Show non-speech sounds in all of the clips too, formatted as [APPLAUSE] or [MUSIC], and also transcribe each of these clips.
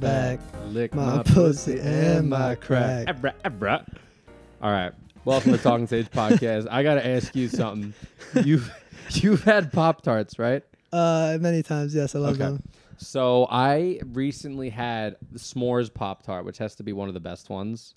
my neck, my back, lick my pussy, and my crack. Abra, abra. All right. Welcome to Talking Stage Podcast. I gotta ask you something. [LAUGHS] You've you've had Pop Tarts, right? Uh, many times, yes, I love Okay. them. So I recently had the S'mores Pop Tart, which has to be one of the best ones.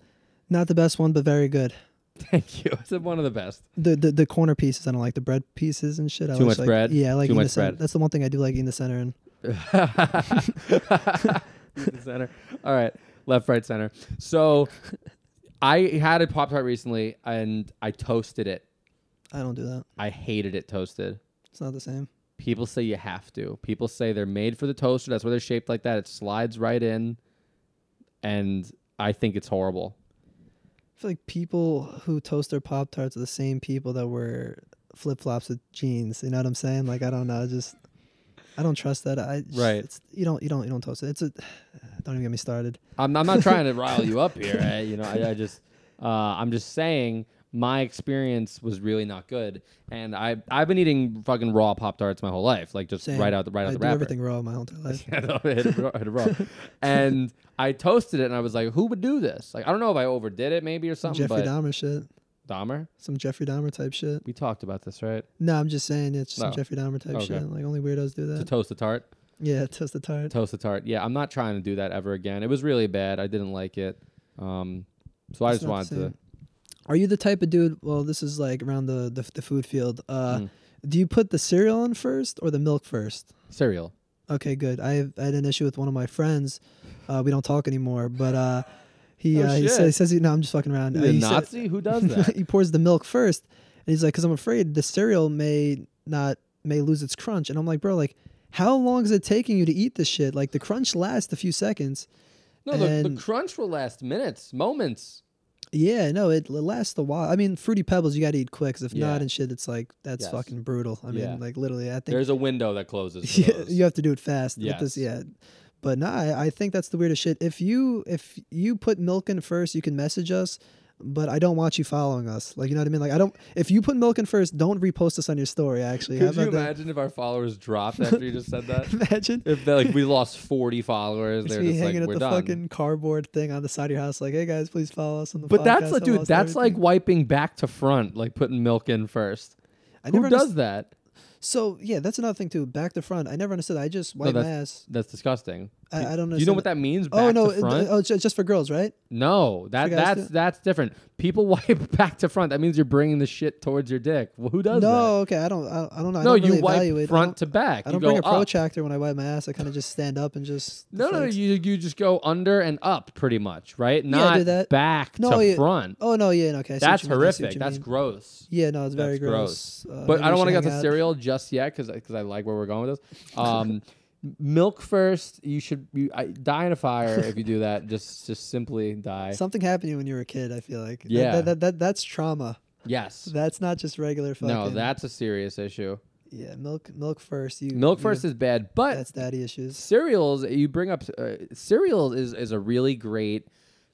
Not the best one, but very good. Thank you. [LAUGHS] It's one of the best. The the, the corner pieces, I don't like the bread pieces and shit. I Too always much like- bread? Yeah, I like Too eating the much center. bread. That's the one thing I do like eating the center. And [LAUGHS] the [LAUGHS] center. All right, left, right, center. So I had a Pop Tart recently, and I toasted it. I don't do that. I hated it toasted. It's not the same. People say you have to. People say they're made for the toaster. That's why they're shaped like that. It slides right in, and I think it's horrible. I feel like people who toast their pop tarts are the same people that wear flip flops with jeans. You know what I'm saying? Like I don't know. Just I don't trust that. I Right. It's, you don't you don't you don't toast it. It's a [SIGHS] don't even get me started. I'm, I'm not trying to [LAUGHS] rile you up here. eh? You know, I, I just, uh, I'm just saying my experience was really not good, and I I've been eating fucking raw Pop Tarts my whole life, like just Same. right out the right out I the do wrapper. everything raw my whole life. [LAUGHS] I know, hit it raw, hit it raw. [LAUGHS] and I toasted it, and I was like, "Who would do this?" Like, I don't know if I overdid it, maybe or something. Jeffrey but Dahmer shit. Dahmer, Some Jeffrey Dahmer type shit. we talked about this, right? No, I'm just saying it's just some No. Jeffrey Dahmer type Okay. shit. Like only weirdos do To that. toast a tart, yeah, toast the tart. toast a tart. Yeah, I'm not trying to do that ever again. It was really bad. I didn't like it. Um, so I It's just not wanted to. same. Are you the type of dude? Well, this is like around the the, the food field. Uh, Mm. do you put the cereal in first or the milk first? Cereal. Okay, good. I, have, I had an issue with one of my friends. Uh, we don't talk anymore, but uh, he Oh, uh, he, says, he says he, no, I'm just fucking around. Uh, The he said- Nazi? Who does [LAUGHS] that? he pours the milk first, and he's like, "Cause I'm afraid the cereal may not may lose its crunch." And I'm like, "Bro, like, how long is it taking you to eat this shit? Like, the crunch lasts a few seconds." No, the, the crunch will last minutes, moments. Yeah, no, it, it lasts a while. I mean, fruity pebbles you gotta eat quick, 'cause if Yeah. not and shit, it's like that's Yes. fucking brutal. I Yeah. mean, like literally, I think There's a window that closes. For [LAUGHS] those. you have to do it fast. with this, Yes. yeah. But no, I, I think that's the weirdest shit. If you if you put milk in first, you can message us. But I don't want you following us. Like you know what I mean? Like I don't. If you put milk in first, don't repost us on your story. Actually, Could you about that? imagine if our followers dropped [LAUGHS] after you just said that? Imagine. If they like we lost 40 followers, Just they're just like hanging we're at the done. fucking cardboard thing on the side of your house, like, "Hey guys, please follow us on the." but that's like, dude, that's like wiping back to front, like putting milk in first. I Who does underst- that? So yeah, that's another thing too. Back to front. I never understood. I just No, wipe my that's- ass. That's disgusting. I, I don't know. Do you know what that means? Back Oh no! to it- front? oh, just for girls, right? no, that that's too? that's different. People [LAUGHS] wipe back to front. That means you're bringing the shit towards your dick. Well, who does that? no, okay. I don't. I, I don't know. No, don't really you wipe evaluate. Front to back. I don't go bring a protractor when I wipe my ass. I kind of just stand up and just. No, no, flex. you you just go under and up pretty much, right? Not do that. back No, to yeah. front. Oh no, yeah, no, okay. That's you mean, I see what horrific. That's gross. Yeah, no, it's very gross. Uh, But I don't want to get to cereal just yet because because I like where we're going with this. [LAUGHS] Milk first. You should you, I, die in a fire if you do that. [LAUGHS] Just just simply die. Something happened to you when you were a kid. I feel like. Yeah. That, that, that, that's trauma. yes. That's not just regular fucking. No, that's a serious issue. Yeah, milk, milk first. You Milk you- first is bad, but That's daddy issues. cereals you bring up uh, cereals is is a really great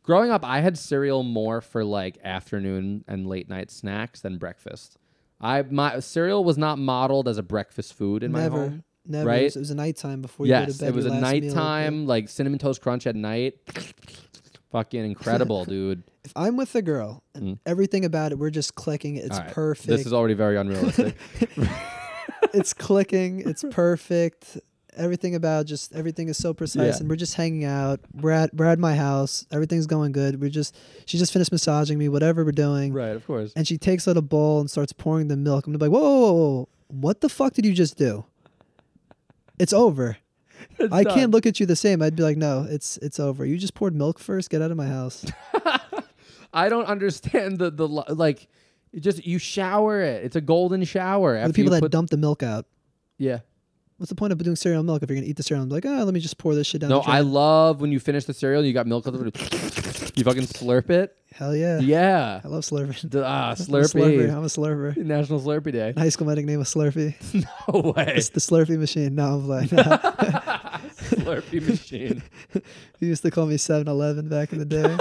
growing up i had cereal more for like afternoon and late night snacks than breakfast i my cereal was not modeled as a breakfast food in my home never. right? It was, it was a nighttime before you go to yes bed. it was a last meal, nighttime like cinnamon toast crunch at night [LAUGHS] fucking incredible [LAUGHS] dude If I'm with a girl and Mm. everything about it, we're just clicking. It's right, perfect. this is already very unrealistic [LAUGHS] it's clicking. It's perfect. Everything about just everything is so precise, Yeah. and we're just hanging out. We're at we're at my house. Everything's going good. We're just she just finished massaging me. Whatever we're doing, right of course and she takes out a bowl and starts pouring the milk. I'm like, whoa, whoa, whoa, whoa. what the fuck did you just do? It's over. [LAUGHS] It's I done. can't look at you the same. I'd be like, no, it's it's over. You just poured milk first. Get out of my house. [LAUGHS] i don't understand the the like it just you shower it it's a golden shower the people you that dump the milk out. yeah What's the point of doing cereal milk if you're gonna eat the cereal? I'm like, oh, let me just pour this shit down. No, I love when you finish the cereal and you got milk. [LAUGHS] You fucking slurp it. Hell yeah. Yeah. I love Slurpee. The- [LAUGHS] ah, a Slurpee. I'm a Slurper. National Slurpee Day. High school, my nickname was Slurpee. [LAUGHS] No [LAUGHS] way. It's the Slurpee machine. No, I'm like, Slurpee machine. he used to call me 7-Eleven back in the day.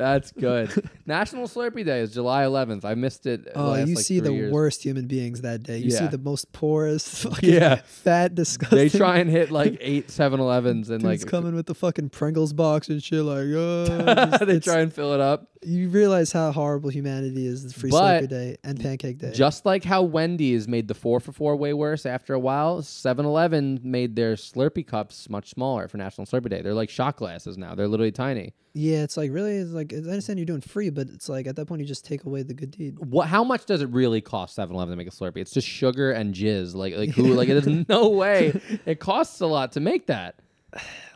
That's [LAUGHS] good. National Slurpee Day is July 11th. I missed it. Oh, last, you like, see the years. worst human beings that day. You see the most poorest, [LAUGHS] fucking Yeah. fat, disgusting. They try and hit like [LAUGHS] eight 7-Elevens and dudes like coming with the fucking Pringles box and shit. Like, oh, they try and fill it up. You realize how horrible humanity is. The free But Slurpee Day and Pancake Day. Just like how Wendy's made the four for four way worse after a while, 7-Eleven made their Slurpee cups much smaller for National Slurpee Day. They're like shot glasses now. They're literally tiny. yeah, it's like really, it's like I understand you're doing free, but it's like at that point you just take away the good deed. What? How much does it really cost 7-Eleven to make a Slurpee? It's just sugar and jizz. Like like who? Like there's [LAUGHS] no way [LAUGHS] it costs a lot to make that.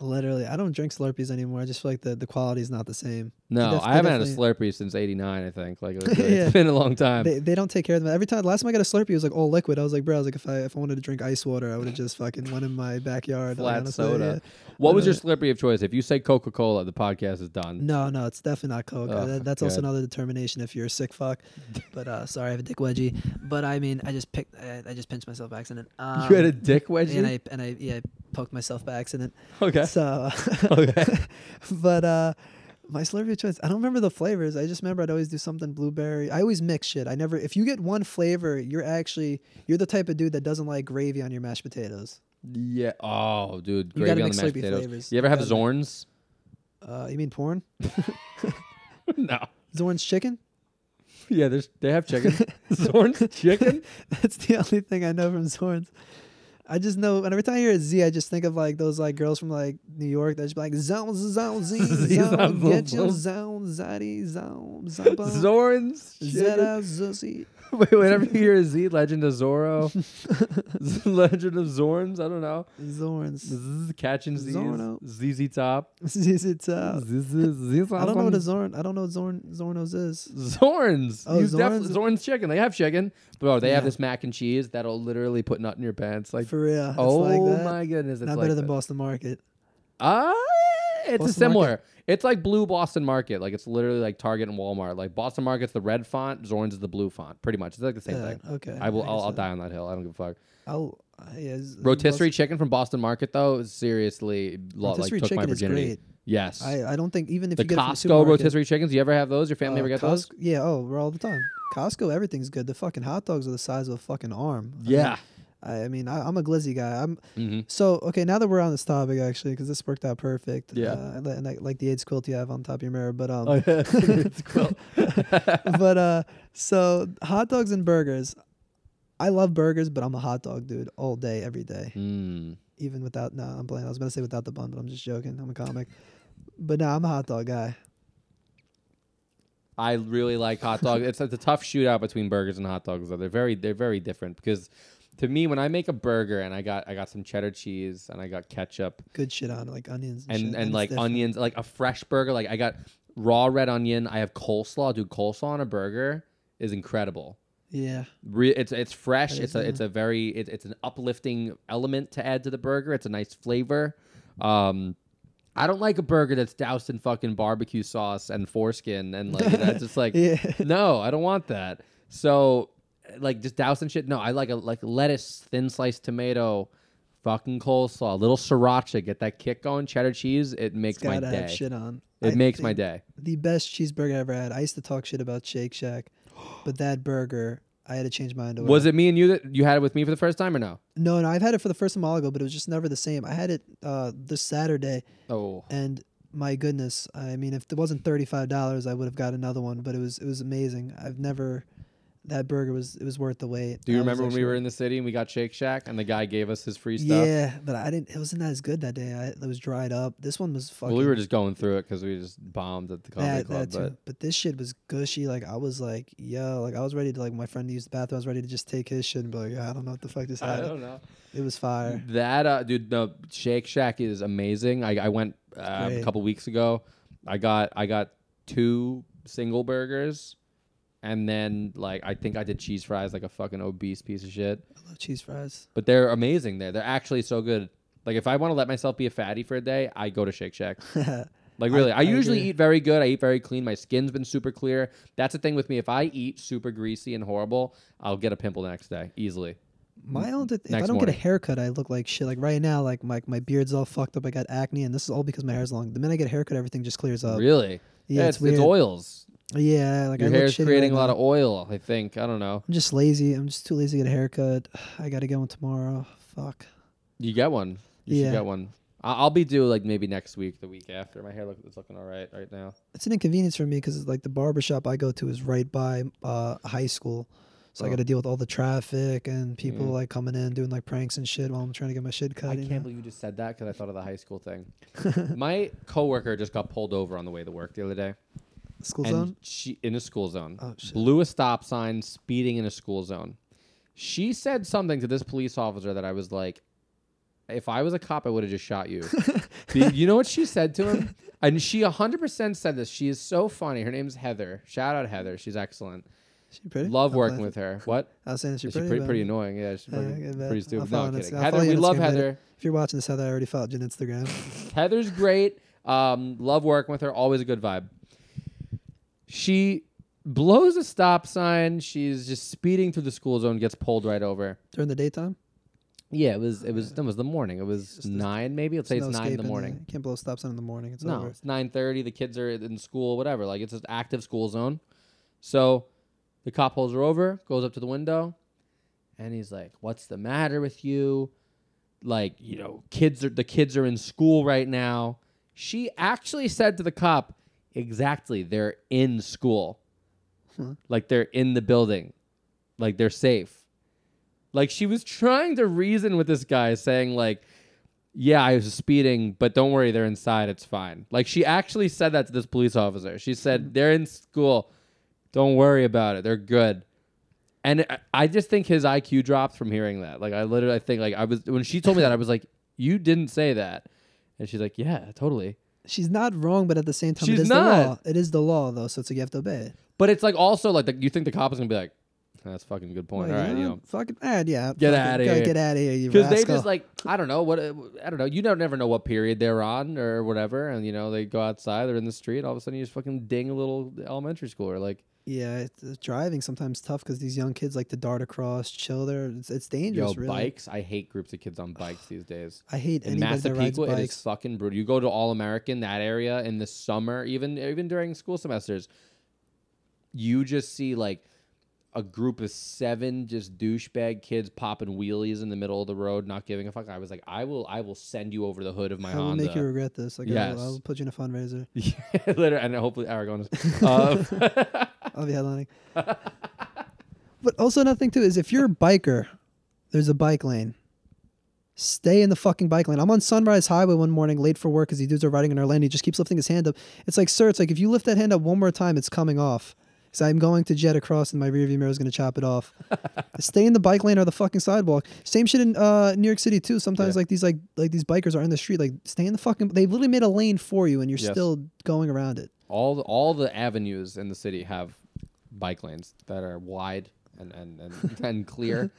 Literally, I don't drink Slurpees anymore. I just feel like the, the quality is not the same. No, def- I haven't had a Slurpee since '89. I think like [LAUGHS] it Yeah. it's been a long time. They, they don't take care of them. Every time, last time I got a Slurpee, it was like all liquid. I was like, bro, I was like, if I if I wanted to drink ice water, I would have just fucking went in my backyard. Flat honestly, soda. yeah. What was your Uh, Slurpee of choice? If you say Coca Cola, the podcast is done. No, no, it's definitely not Coke. Uh, Oh, that- that's also another determination if you're a sick fuck. [LAUGHS] But uh, sorry, I have a dick wedgie. But I mean, I just picked, I, I just pinched myself by accident. Um, you had a dick wedgie. and I and I yeah poked myself by accident. okay. So, [LAUGHS] Okay. [LAUGHS] but uh, my Slurpee of choice, I don't remember the flavors. I just remember I'd always do something blueberry. I always mix shit. I never. If you get one flavor, you're actually you're the type of dude that doesn't like gravy on your mashed potatoes. Yeah. Oh, dude, You gotta gravy on the mashed potatoes. flavors. You ever have gotta Zorns? Uh, you mean porn? [LAUGHS] no. Zorn's chicken? Yeah, there's they have chicken. Zorns chicken. That's the only thing I know from Zorn's. I just know, and every time I hear a Z, I just think of like those like girls from like New York that just be like zone zone z [LAUGHS] zone get your zone. zaddy zone zamba Zorns. zeta zuzi. [LAUGHS] Wait, whenever you hear a Z, Legend of Zorro, [LAUGHS] Legend of Zorns. I don't know. Zorn's Zzz, catching Z's. Zorno. ZZ Top. it's uh, Zzz, I don't know what a Zorn. I don't know what Zorn Zorno's is. Zorns. Oh, You definitely- Zorns? Zorns chicken. They have chicken, bro. They have this mac and cheese that'll literally put nut in your pants. Like, For real. It's oh like that. my goodness, it's Not like better than. Boston Market. Ah, it's a Boston similar. It's like blue Boston Market. Like it's literally like Target and Walmart. Like Boston Market's the red font, Zorns is the blue font. Pretty much, it's like the same Yeah, thing. okay. I will. guess I'll, I'll so. die on that hill. I don't give a fuck. Uh, yeah, Rotisserie chicken from Boston Market though, is seriously lo- like Rotisserie took my chicken is virginity. great. Yes. I, I don't think even if the you get it from the Costco supermarket- rotisserie chickens. You ever have those? Your family Uh, ever get those? Yeah, oh, we're all the time. Costco, everything's good. The fucking hot dogs are the size of a fucking arm. I mean, Yeah. I, I mean, I, I'm a glizzy guy. I'm hmm so okay. Now that we're on this topic, actually, because this worked out perfect. Yeah. uh, and, I, like the AIDS quilt you have on top of your mirror, but um, Oh, yeah. [LAUGHS] [LAUGHS] [LAUGHS] but uh, so hot dogs and burgers. I love burgers, but I'm a hot dog dude all day, every day. Mm. Even without no, I'm playing. I was gonna say without the bun, but I'm just joking. I'm a comic. But no, I'm a hot dog guy. I really like hot dogs. it's, it's a tough shootout between burgers and hot dogs. Though they're very they're very different because to me when I make a burger and I got I got some cheddar cheese and I got ketchup Good shit on like onions and, and shit, and like different. onions like a fresh burger like I got raw red onion. I have coleslaw. Dude, coleslaw on a burger is incredible. Yeah, Re- it's it's fresh. That It's a it's a very it, it's an uplifting element to add to the burger. It's a nice flavor. Um, I don't like a burger that's doused in fucking barbecue sauce and foreskin and like know, just like [LAUGHS] yeah. no, I don't want that. So like just dousing shit. No, I like a like lettuce, thin sliced tomato, fucking coleslaw, a little sriracha, get that kick going, cheddar cheese. It makes my gotta have day. shit on. It I makes my think day. The best cheeseburger I ever had. I used to talk shit about Shake Shack, but that burger, I had to change my mind. over. Was it me and you that you had it with me for the first time or no? No, no. I've had it for the first time a while ago, but it was just never the same. I had it uh, this Saturday, Oh, and my goodness, I mean, if it wasn't thirty five dollars, I would have got another one. But it was it was amazing. I've never. That burger was it was worth the wait. do you remember when we were in the city and we got Shake Shack and the guy gave us his free stuff? Yeah, but I didn't. It wasn't as good that day. I, it was dried up. This one was fucking. Well, we were just going through it because we just bombed at the comedy that, club. that too. But But this shit was gushy. Like I was like, yo, like I was ready to like my friend used the bathroom. I was ready to just take his shit and be like, I don't know what the fuck this happened. I had. don't know. It was fire. That uh, dude, no Shake Shack is amazing. I, I went uh, a couple weeks ago. I got I got two single burgers, and then like I think I did cheese fries like a fucking obese piece of shit. I love cheese fries. But they're amazing. There, they're actually so good. Like if I want to let myself be a fatty for a day, I go to Shake Shack. [LAUGHS] Like really, I, I usually agree. eat very good. I eat very clean. My skin's been super clear. That's the thing with me. If I eat super greasy and horrible, I'll get a pimple the next day easily. My mm, own. If I don't get a haircut, I look like shit. Like right now, like my my beard's all fucked up. I got acne, and this is all because my hair's long. The minute I get a haircut, everything just clears up. really? Yeah, it's, it's weird. oils. Yeah, like Your I hair's creating right a lot now. of oil. I think. I don't know. I'm just lazy. I'm just too lazy to get a haircut. [SIGHS] I gotta get one tomorrow. Fuck. You get one. You Yeah. should get one. I- I'll be due like maybe next week, the week after. My hair look, is looking all right right now. It's an inconvenience for me because like the barber shop I go to is right by uh, high school, so I Oh. got to deal with all the traffic and people Mm. like coming in doing like pranks and shit while I'm trying to get my shit cut. I can't know? believe you just said that because I thought of the high school thing. [LAUGHS] My coworker just got pulled over on the way to work the other day, School and zone. she in a school zone. Oh shit. blew a stop sign, speeding in a school zone. She said something to this police officer that I was like, if I was a cop, I would have just shot you. [LAUGHS] Do you know what she said to him? And she 100% said this. She is so funny. Her name's Heather. Shout out Heather. She's excellent. She pretty. Love I'll working with her. What? I was saying she's She's pretty. pretty, pretty annoying. Yeah, she's Yeah, fucking I bet. pretty stupid. No, I'm kidding. Heather, we love Instagram later. Heather. If you're watching this, Heather, I already followed you on Instagram. [LAUGHS] Heather's great. Um, love working with her. Always a good vibe. She blows a stop sign. She's just speeding through the school zone. Gets pulled right over. During the daytime. Yeah, it was. It was. That was the morning. It was Just nine, maybe. Let's say it's no nine in the morning. You can't blow a stop sign in the morning. It's no, over. it's nine thirty. The kids are in school, whatever. Like it's an active school zone. So, the cop pulls her over, goes up to the window, and he's like, "What's the matter with you? Like, you know, kids are the kids are in school right now." She actually said to the cop, "Exactly, they're in school. Huh. Like they're in the building, like they're safe." Like she was trying to reason with this guy, saying like, "Yeah, I was speeding, but don't worry, they're inside. It's fine." Like she actually said that to this police officer. She said, hmm. "They're in school. Don't worry about it. They're good." And I- I just think his IQ dropped from hearing that. Like I literally think like I was when she told me that I was like, "You didn't say that," and she's like, "Yeah, totally." She's not wrong, but at the same time, She's it is the law. It is the law, though, so it's like you have to obey it. But it's like also like the, you think the cop is gonna be like, "That's a fucking good point." All right, you know. fucking ad, yeah. Get fucking outta gotta here. Get out of here, you because they rascal. just like I don't know what uh, I don't know. You don't never know what period they're on or whatever, and you know they go outside, they're in the street, all of a sudden you just fucking ding a little elementary schooler. Like, yeah, it's, it's driving sometimes tough because these young kids like to dart across, chill there. It's, it's yo, dangerous, really. bikes. I hate groups of kids on bikes these days. [SIGHS] I hate In anybody that rides Massapequa, it is fucking brutal. You go to All American that area in the summer, even even during school semesters, you just see like a group of seven just douchebag kids popping wheelies in the middle of the road, not giving a fuck. I was like, I will, I will send you over the hood of my I will Honda. make you regret this. Like, Yes. I'll, I'll put you in a fundraiser. [LAUGHS] Yeah, literally, and hopefully Aragon is. [LAUGHS] Uh, [LAUGHS] I'll be headlining. but also another thing too is if you're a biker, there's a bike lane. Stay in the fucking bike lane. I'm on Sunrise Highway one morning, late for work, because these dudes are riding in our lane. He just keeps lifting his hand up. It's like, sir, it's like if you lift that hand up one more time, it's coming off. So I'm going to jet across, and my rearview mirror is going to chop it off. [LAUGHS] Stay in the bike lane or the fucking sidewalk. Same shit in uh, New York City too. Sometimes Yeah. like these like like these bikers are in the street. Like stay in the fucking. They literally made a lane for you, and you're Yes. still going around it. all the, all the avenues in the city have bike lanes that are wide and and and, [LAUGHS] and clear,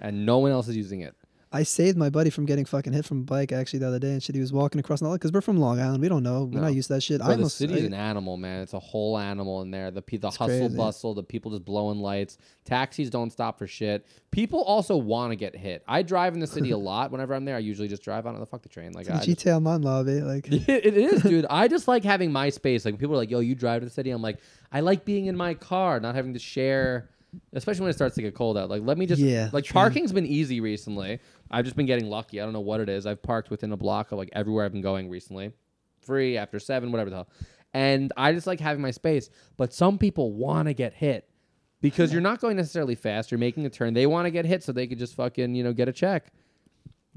and no one else is using it. I saved my buddy from getting fucking hit from a bike actually the other day and shit. He was walking across the because we're from Long Island. We don't know. We're No. not used to that shit. Bro, I the almost city's I- an animal, man. It's a whole animal in there. The pe- the It's hustle crazy. bustle, the people just blowing lights. Taxis don't stop for shit. People also want to get hit. I drive in the city a [LAUGHS] lot. Whenever I'm there, I usually just drive on the fuck the train. Like I it's just- GTA Online lobby. Like [LAUGHS] it is, dude. [LAUGHS] I just like having my space. Like people are like, "Yo, you drive to the city." I'm like, I like being in my car, not having to share. Especially when it starts to get cold out. Like, let me just. Yeah, Like parking's been easy recently. I've just been getting lucky. I don't know what it is. I've parked within a block of like everywhere I've been going recently, free after seven, whatever the hell. And I just like having my space. But some people want to get hit because you're not going necessarily fast. You're making a turn. They want to get hit so they could just fucking you know get a check.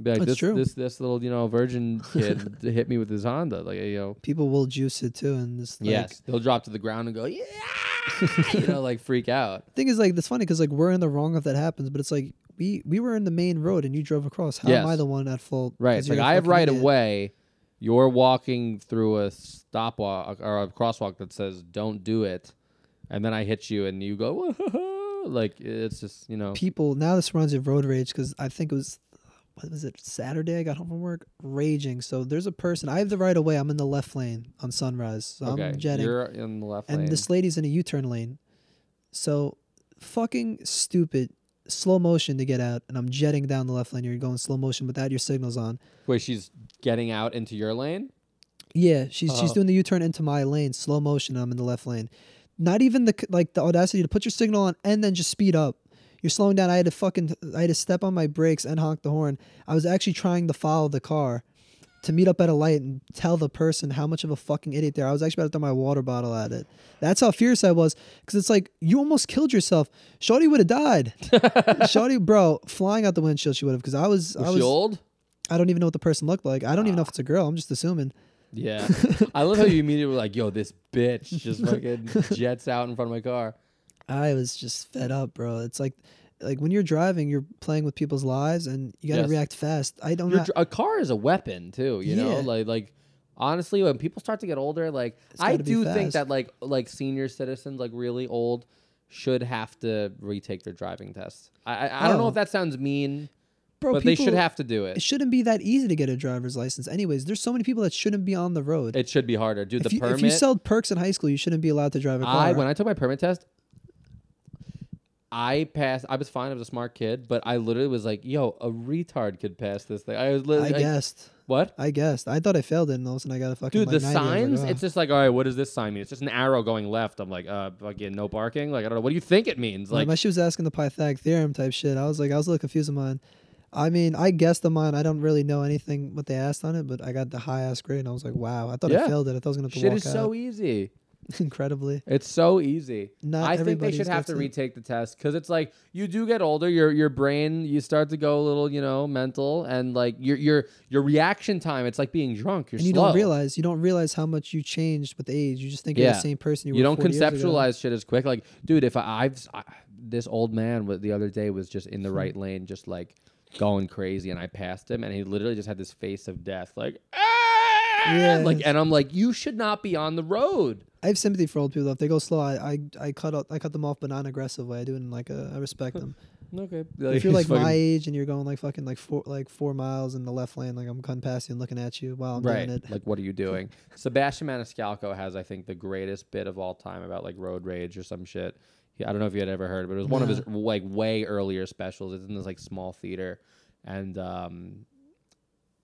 Be like, That's this, true. this this little you know virgin [LAUGHS] kid hit me with his Honda. Like you know, people will juice it too, and this like, yes, they'll drop to the ground and go yeah, [LAUGHS] you know, like freak out. thing is like it's funny because like we're in the wrong if that happens, but it's like we we were in the main road and you drove across. How am I the one at fault? Right. 'Cause like you're a I have fucking right idiot. away. You're walking through a stop walk or a crosswalk that says "Don't do it," and then I hit you and you go [LAUGHS] like it's just you know. People now this reminds me of road rage because I think it was what was it Saturday? I got home from work raging. So there's a person. I have the right of way. I'm in the left lane on Sunrise. So okay, I'm jetting. you're in the left and lane. this lady's in a U-turn lane. So fucking stupid. Slow motion to get out, and I'm jetting down the left lane. You're going slow motion without your signals on. Wait, she's getting out into your lane. Yeah, she's she's Oh. doing the U-turn into my lane, slow motion. And I'm in the left lane. Not even the c- like the audacity to put your signal on and then just speed up. You're slowing down. I had to fucking I had to step on my brakes and honk the horn. I was actually trying to follow the car to meet up at a light and tell the person how much of a fucking idiot they are. I was actually about to throw my water bottle at it. That's how fierce I was. Because it's like you almost killed yourself. Shorty would have died. [LAUGHS] Shorty, bro, flying out the windshield, she would have. Because I was, Was, I she was, old? I don't even know what the person looked like. I don't even know if ah. it's a girl. I'm just assuming. Yeah. [LAUGHS] I love how you immediately were like, yo, this bitch just [LAUGHS] fucking jets out in front of my car. I was just fed up, bro. It's like, like when you're driving, you're playing with people's lives, and you gotta Yes. react fast. I don't Your know. dr- a car is a weapon too, you know? Yeah. Like like honestly when people start to get older, like I gotta be do think fast. that like like senior citizens, like really old, should have to retake their driving test. I I, I don't know Oh. if that sounds mean, bro, but they should people- have to do It it. shouldn't be that easy to get a driver's license, anyways. There's so many people that shouldn't be on the road. It should be harder. Dude, if, the you, permit if you sold perks in high school, you shouldn't be allowed to drive a car. I when I took my permit test, I passed. I was fine. I was a smart kid, but I literally was like, "Yo, a retard could pass this thing." I was I literally like, guessed. "What?" I guessed. I thought I failed it, and all of a sudden I got a fucking. Dude, the 90. I was like, signs, "Oh." it's just like, all right, what does this sign mean? It's just an arrow going left. I'm like, uh, fucking no parking. Like, I don't know. What do you think it means? Like, my shit was asking the Pythag theorem type shit. I was like, I was a little confused on mine. I mean, I guessed on mine. I don't really know anything what they asked on it, but I got the high ass grade, and I was like, wow. I thought Yeah. I failed it. I thought I was gonna have to shit walk is out. so easy. [LAUGHS] incredibly. It's so easy. Not I think they should have to it. retake the test because it's like you do get older, your your brain you start to go a little, you know, mental, and like your your your reaction time. It's like being drunk. You're and you slow. don't realize you don't realize how much you changed with age. You just think you're the same person you, you were. don't 40 years ago. conceptualize shit as quick. Like, dude, if I, I've I, this old man with the other day was just in the right [LAUGHS] lane, just like going crazy, and I passed him, and he literally just had this face of death, like, "Ah!" Yeah. like, and I'm like, you should not be on the road. I have sympathy for old people. If they go slow, I I, I cut out, I cut them off, but not aggressive way. I do it in like a I respect them. Okay, if you're like my age and you're going like fucking like four like four miles in the left lane, like I'm cutting past you and looking at you while I'm right, doing it. like, what are you doing? Sebastian Maniscalco has, I think, the greatest bit of all time about like road rage or some shit. He, I don't know if you had ever heard, but it was one of his like way earlier specials. It's in this like small theater, and um,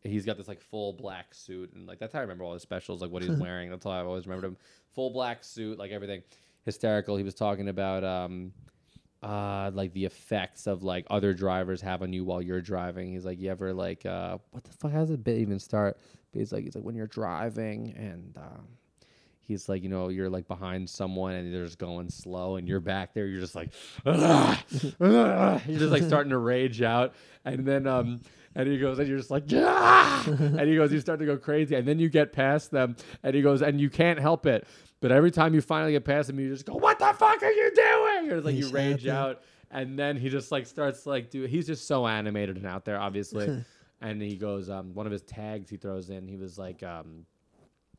he's got this like full black suit, and like that's how I remember all his specials, like what he's [LAUGHS] wearing. That's how I've always remembered him. Full black suit, like everything, hysterical. He was talking about um, uh, like the effects of like other drivers have on you while you're driving. He's like, you ever like, uh, what the fuck? How does the bit even start? But he's like, he's like when you're driving and. Um, He's like, you know, you're like behind someone and they're just going slow, and you're back there. You're just like, "Ah, ah," you're just like starting to rage out, and then um, and he goes, and you're just like, "Ah!" and he goes, you start to go crazy, and then you get past them, and he goes, and you can't help it, but every time you finally get past him, you just go, what the fuck are you doing? Or like you rage happy. out, and then he just like starts like, dude, he's just so animated and out there, obviously, [LAUGHS] and he goes, um, one of his tags he throws in, he was like, um.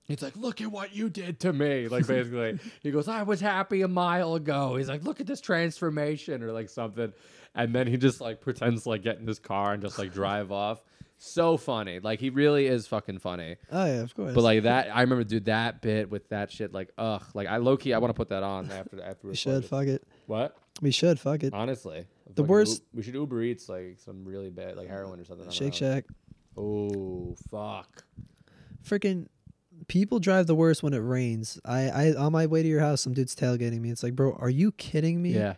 He's like, look at what you did to me. Like, basically, [LAUGHS] he goes, I was happy a mile ago. He's like, look at this transformation or like something. And then he just like pretends to like get in his car and just like drive off. So funny. Like, he really is fucking funny. Oh yeah, of course. But like that, I remember, dude, that bit with that shit. Like, ugh. Like, I low key, I want to put that on after after we we should fuck it. What? We should fuck it. Honestly, The Fucking worst- U- we should Uber Eats like some really bad, like heroin or something. Shake. Shack. Oh fuck. Freaking people drive the worst when it rains. I, I on my way to your house, some dude's tailgating me. It's like, bro, are you kidding me? Yeah.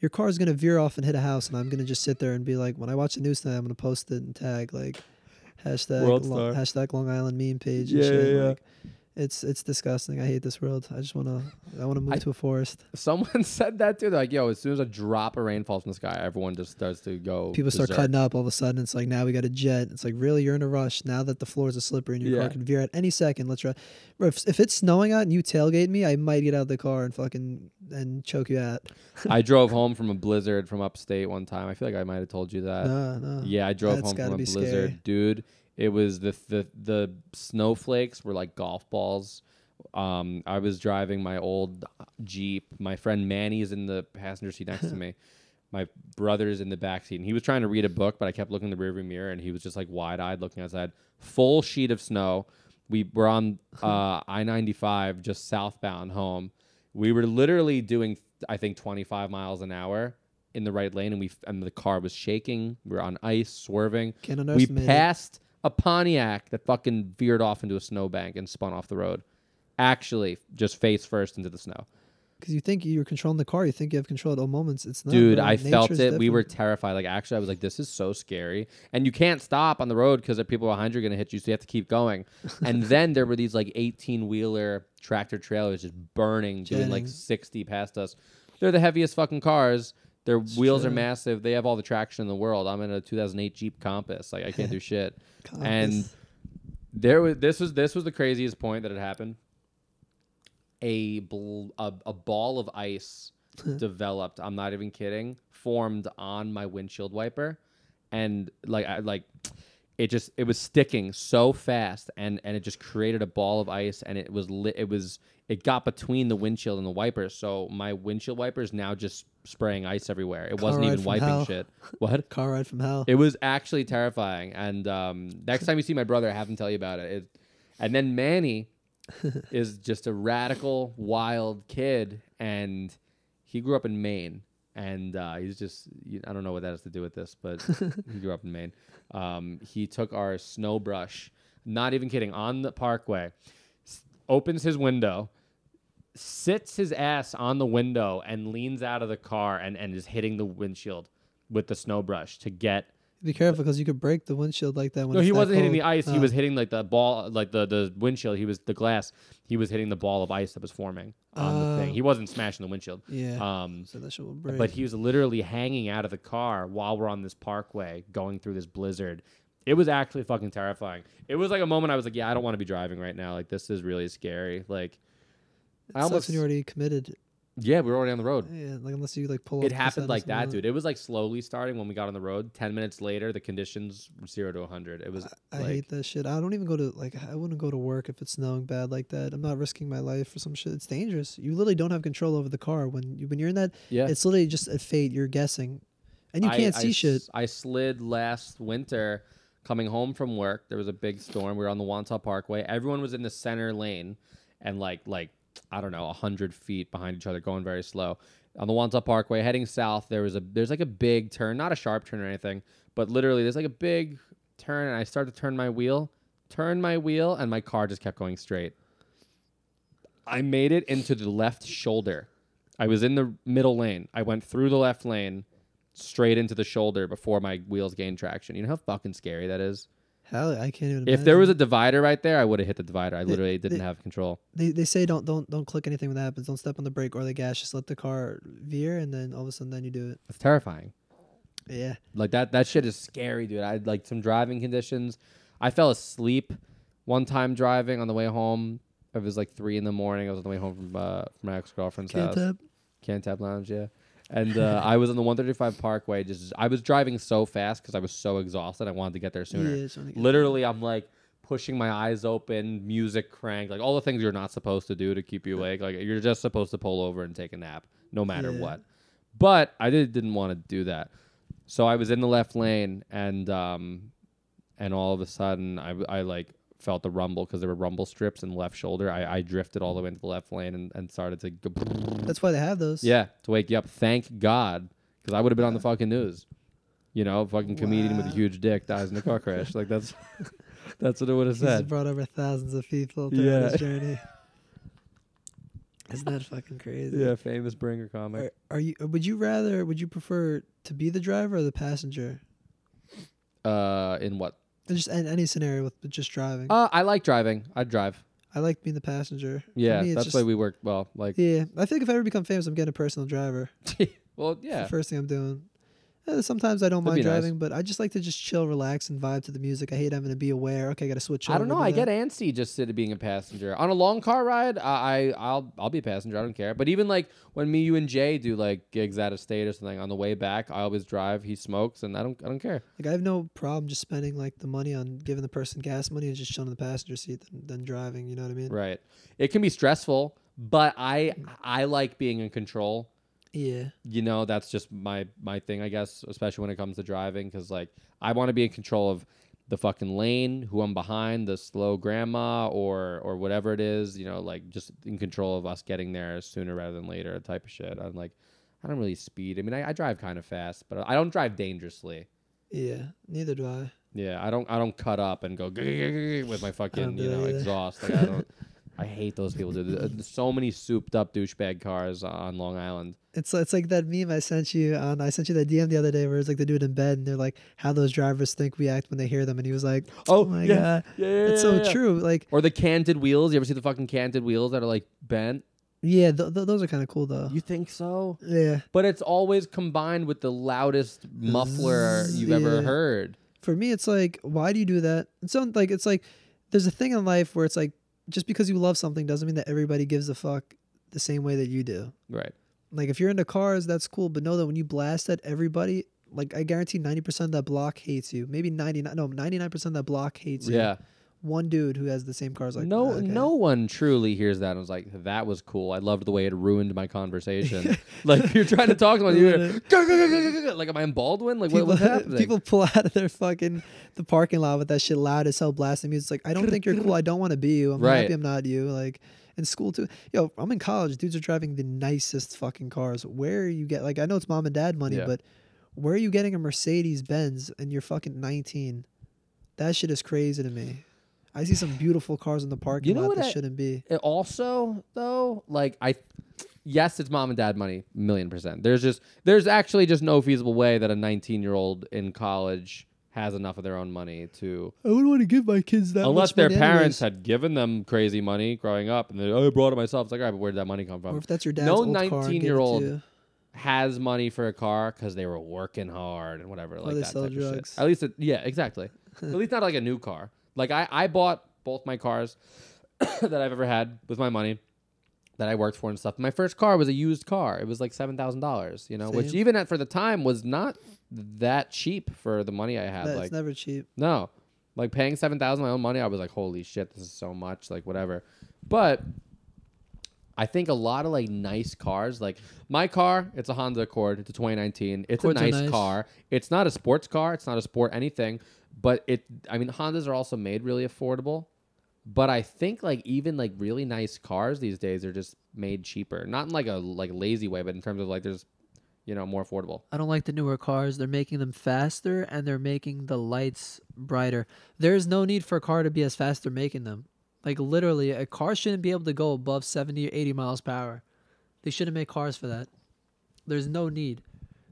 Your car is gonna veer off and hit a house, and I'm gonna just sit there and be like, when I watch the news tonight, I'm gonna post it and tag like hashtag hashtag Long Island meme page. Yeah, and shit. yeah, yeah. Like, it's it's disgusting. I hate this world. I just wanna I wanna move I- to a forest. Someone [LAUGHS] said that too. They're like, yo, as soon as a drop of rain falls from the sky, everyone just starts to go. People start cutting up. All of a sudden, it's like now we got a jet. It's like really, you're in a rush now that the floors are slippery and your Yeah. car can veer at any second. Let's try. If, if it's snowing out and you tailgate me, I might get out of the car and fucking and choke you out. [LAUGHS] I drove home from a blizzard from upstate one time. I feel like I might have told you that. no, no. Yeah, I drove That's home from a blizzard, scary. dude. It was the the the snowflakes were like golf balls. Um, I was driving my old Jeep. My friend Manny's in the passenger seat next to [LAUGHS] me. My brother's in the back seat, and he was trying to read a book, but I kept looking in the rearview mirror, and he was just like wide eyed looking outside. Full sheet of snow. We were on [LAUGHS] uh, I ninety five, just southbound home. We were literally doing, I think, twenty five miles an hour in the right lane, and we and the car was shaking. We were on ice, swerving. Can't We passed a Pontiac that fucking veered off into a snowbank and spun off the road. Actually, just face first into the snow. Because you think you're controlling the car, you think you have control at all moments. It's not. Dude. I felt it. Nature's We were terrified. Like, actually, I was like, this is so scary. And you can't stop on the road because the people behind you are going to hit you. So you have to keep going. [LAUGHS] and then there were these like 18 wheeler tractor trailers just burning, doing like 60 past us. They're the heaviest fucking cars. Their wheels are massive. They have all the traction in the world. I'm in a 2008 Jeep Compass. Like, I can't do [LAUGHS] shit. and there was this was this was the craziest point that had happened. A bl- a, a ball of ice [LAUGHS] developed. I'm not even kidding. Formed on my windshield wiper, and like I like it just it was sticking so fast, and and it just created a ball of ice, and it was lit. It was it got between the windshield and the wiper, so my windshield wiper is now just spraying ice everywhere. It wasn't ride even wiping hell. shit. What? [LAUGHS] car ride from hell. It was actually terrifying. And um, next time you see my brother, I have him tell you about it. it and then Manny [LAUGHS] is just a radical, wild kid, and he grew up in Maine. And uh, he's just, you- I don't know what that has to do with this, but [LAUGHS] he grew up in Maine. Um, he took our snow brush, not even kidding, on the parkway, s- opens his window, sits his ass on the window, and leans out of the car and, and is hitting the windshield with the snow brush to get Be careful because you could break the windshield like that. When no, he wasn't hitting the ice. He Oh. was hitting like the ball, like the the windshield. He was the glass. He was hitting the ball of ice that was forming on the thing. Oh. He wasn't smashing the windshield. Yeah. Um, so that shit will break. but he was literally hanging out of the car while we're on this parkway going through this blizzard. It was actually fucking terrifying. It was like a moment I was like, yeah, I don't want to be driving right now. Like this is really scary. Like it I almost you're already committed. Yeah, we were already on the road. Yeah, like unless you like pull. It up the side happened like that, dude. It was like slowly starting when we got on the road. Ten minutes later, the conditions were zero to hundred. It was I like hate that shit. I don't even go to like I wouldn't go to work if it's snowing bad like that. I'm not risking my life for some shit. It's dangerous. You literally don't have control over the car when you when you're in that. yeah. It's literally just a fate. You're guessing, and you can't I see s- shit. I slid last winter coming home from work. There was a big storm. We were on the Wantagh Parkway. Everyone was in the center lane and like like I don't know, hundred feet behind each other, going very slow. On the Wantagh Parkway, heading south, there was a there's like a big turn, not a sharp turn or anything, but literally there's like a big turn, and I start to turn my wheel, turn my wheel, and my car just kept going straight. I made it into the left shoulder. I was in the middle lane. I went through the left lane, straight into the shoulder before my wheels gained traction. You know how fucking scary that is? Hell, I can't even. If there was a divider right there, I would have hit the divider. I They- literally didn't they- have control. they they say don't don't don't click anything when that happens. Don't step on the brake or the gas. Just let the car veer, and then all of a sudden then you do it. It's terrifying. Yeah. Like that that shit is scary, dude. I had like some driving conditions. I fell asleep one time driving on the way home. It was like three in the morning. I was on the way home from uh, from my ex girlfriend's Can't house. tap. Cantab Lounge, yeah. And uh, I was on the 135 Parkway. Just I was driving so fast because I was so exhausted. I wanted to get there sooner. Yeah, get- Literally, I'm like pushing my eyes open, music cranked, like all the things you're not supposed to do to keep you awake. Like you're just supposed to pull over and take a nap, no matter Yeah. what. But I did, didn't want to do that, so I was in the left lane, and um, and all of a sudden I, I like felt the rumble because there were rumble strips in the left shoulder. I, I drifted all the way into the left lane and, and started to go. [LAUGHS] That's why they have those. Yeah, to wake you up. Thank God, because I would have been on the fucking news. You know, fucking comedian with a huge dick dies in a car crash. Like that's [LAUGHS] [LAUGHS] that's what it would have said. brought over thousands of people throughout Yeah. his journey. Isn't that fucking crazy? Yeah, famous bringer comic. Are, are you? Would you rather? Would you prefer to be the driver or the passenger? Uh, in what? Just in any scenario with just driving. Uh, I like driving. I'd drive. I like being the passenger. Yeah, me, that's just, why we work well. Like, Yeah, I think if I ever become famous, I'm getting a personal driver. [LAUGHS] well, yeah. the first thing I'm doing. Uh, sometimes I don't That'd mind be nice. driving, but I just like to just chill, relax, and vibe to the music. I hate having to be aware. Okay, I got to switch. I don't know. I that. get antsy just sitting being a passenger on a long car ride. I, I I'll I'll be a passenger. I don't care. But even like when me, you, and Jay do like gigs out of state or something on the way back, I always drive. He smokes, and I don't I don't care. Like I have no problem just spending like the money on giving the person gas money and just chilling in the passenger seat than, than driving. You know what I mean? Right. It can be stressful, but I I like being in control. Yeah. You know, that's just my my thing, I guess, especially when it comes to driving cuz like I want to be in control of the fucking lane, who I'm behind, the slow grandma or or whatever it is, you know, like just in control of us getting there sooner rather than later type of shit. I'm like I don't really speed. I mean, I, I drive kind of fast, but I don't drive dangerously. Yeah. Neither do I. Yeah, I don't I don't cut up and go [LAUGHS] with my fucking do you know either. exhaust. Like I [LAUGHS] don't. I hate those people. Dude. Uh, there's so many souped up douchebag cars on Long Island. It's it's like that meme I sent you on. I sent you that DM the other day where it's like they do it in bed and they're like how those drivers think we act when they hear them, and he was like, Oh, oh my yeah. god, Yeah, yeah, it's so true. Like Or the canted wheels. You ever see the fucking canted wheels that are like bent? yeah, th- th- those are kind of cool though. You think so? yeah, But it's always combined with the loudest muffler you've ever heard. for me it's like why do you do that? It's so like it's like there's a thing in life where it's like just because you love something doesn't mean that everybody gives a fuck the same way that you do. Right. Like if you're into cars, that's cool, but know that when you blast at everybody, like I guarantee 90% of that block hates you. Maybe 99 no, 99% of that block hates you. Yeah. One dude who has the same cars like no, ah, okay. no one truly hears that and was like, "That was cool. I loved the way it ruined my conversation." [LAUGHS] [LAUGHS] like you're trying to talk to someone, you're like, "Am I in Baldwin? Like, what, People, what's [LAUGHS] happening?" people pull out of their fucking the parking lot with that shit loud as hell blasting music. It's like I don't think you're cool. I don't want to be you. I'm Right. happy I'm not you. Like in school too. Yo, I'm in college. Dudes are driving the nicest fucking cars. Where are you get like I know it's mom and dad money, Yeah. but where are you getting a Mercedes Benz and you're fucking 19? That shit is crazy to me. I see some beautiful cars in the parking You know lot what that I- shouldn't be. It also, though, like I, yes, it's mom and dad money, million percent. There's just, there's actually just no feasible way that a 19 year old in college has enough of their own money to, I wouldn't want to give my kids that unless their parents anyways. had given them crazy money growing up, and they, oh, I brought it myself. It's like, all right, but where did that money come from? Or if that's your dad's No old car and gave it to 19-year-old has money for a car because they were working hard and whatever, like they that sell type of shit. At least, it, yeah, exactly. At least not like a new car. Like I, I bought both my cars [COUGHS] that I've ever had with my money that I worked for and stuff. My first car was a used car. It was like seven thousand dollars, you know, which even at for the time was not that cheap for the money I had. That's like never cheap. no, like paying seven thousand my own money, I was like, holy shit, this is so much, like whatever. But I think a lot of like nice cars, like my car, it's a Honda Accord, it's a 2019. It's Accords a nice, nice. car. It's not a sports car, it's not a sport anything, but it. I mean, Hondas are also made really affordable. But I think like even like really nice cars these days are just made cheaper, not in like a like lazy way, but in terms of like there's, you know, more affordable. I don't like the newer cars. They're making them faster and they're making the lights brighter. There's no need for a car to be as fast they're making them. Like literally, a car shouldn't be able to go above 70 or 80 miles per hour. They shouldn't make cars for that. There's no need.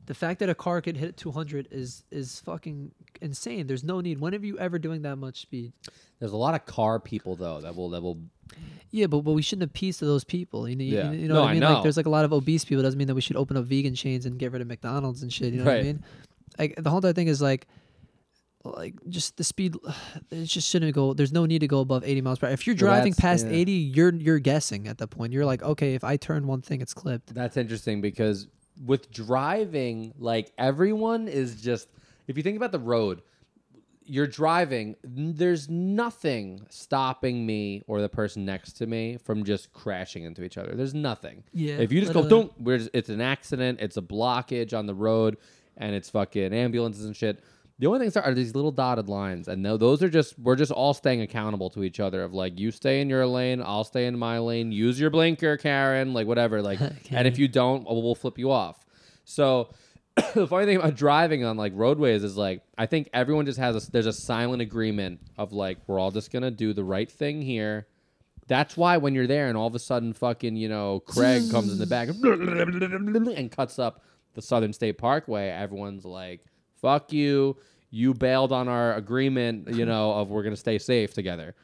The fact that a car could hit 200 is is fucking insane. There's no need. When have you ever doing that much speed? There's a lot of car people though that will that will Yeah, but but we shouldn't appease to those people. You know, you- Yeah. you, know No, what I I mean? know. Like, there's like a lot of obese people. Doesn't mean that we should open up vegan chains and get rid of McDonald's and shit. You know what I mean? Like the whole entire thing is like, like just the speed. [SIGHS] It just shouldn't go. There's no need to go above 80 miles per hour. If you're driving that's- past yeah. 80, you're you're guessing at that point. You're like, okay, if I turn one thing, it's clipped. That's interesting because with driving, like everyone is just if you think about the road, you're driving, there's nothing stopping me or the person next to me from just crashing into each other. There's nothing. Yeah, If you just go, don't, we're just, it's an accident, it's a blockage on the road, and it's fucking ambulances and shit. The only things are, are these little dotted lines, and no, those are just we're just all staying accountable to each other. Of like, you stay in your lane, I'll stay in my lane. Use your blinker, Karen. Like whatever. Like, [LAUGHS] and if you don't, we'll we'll flip you off. So [COUGHS] the funny thing about driving on like roadways is like I think everyone just has a there's a silent agreement of like we're all just gonna do the right thing here. That's why when you're there and all of a sudden fucking you know Craig comes in the back [LAUGHS] and cuts up the Southern State Parkway, everyone's like, "Fuck you." You bailed on our agreement, you know, [LAUGHS] of we're gonna stay safe together.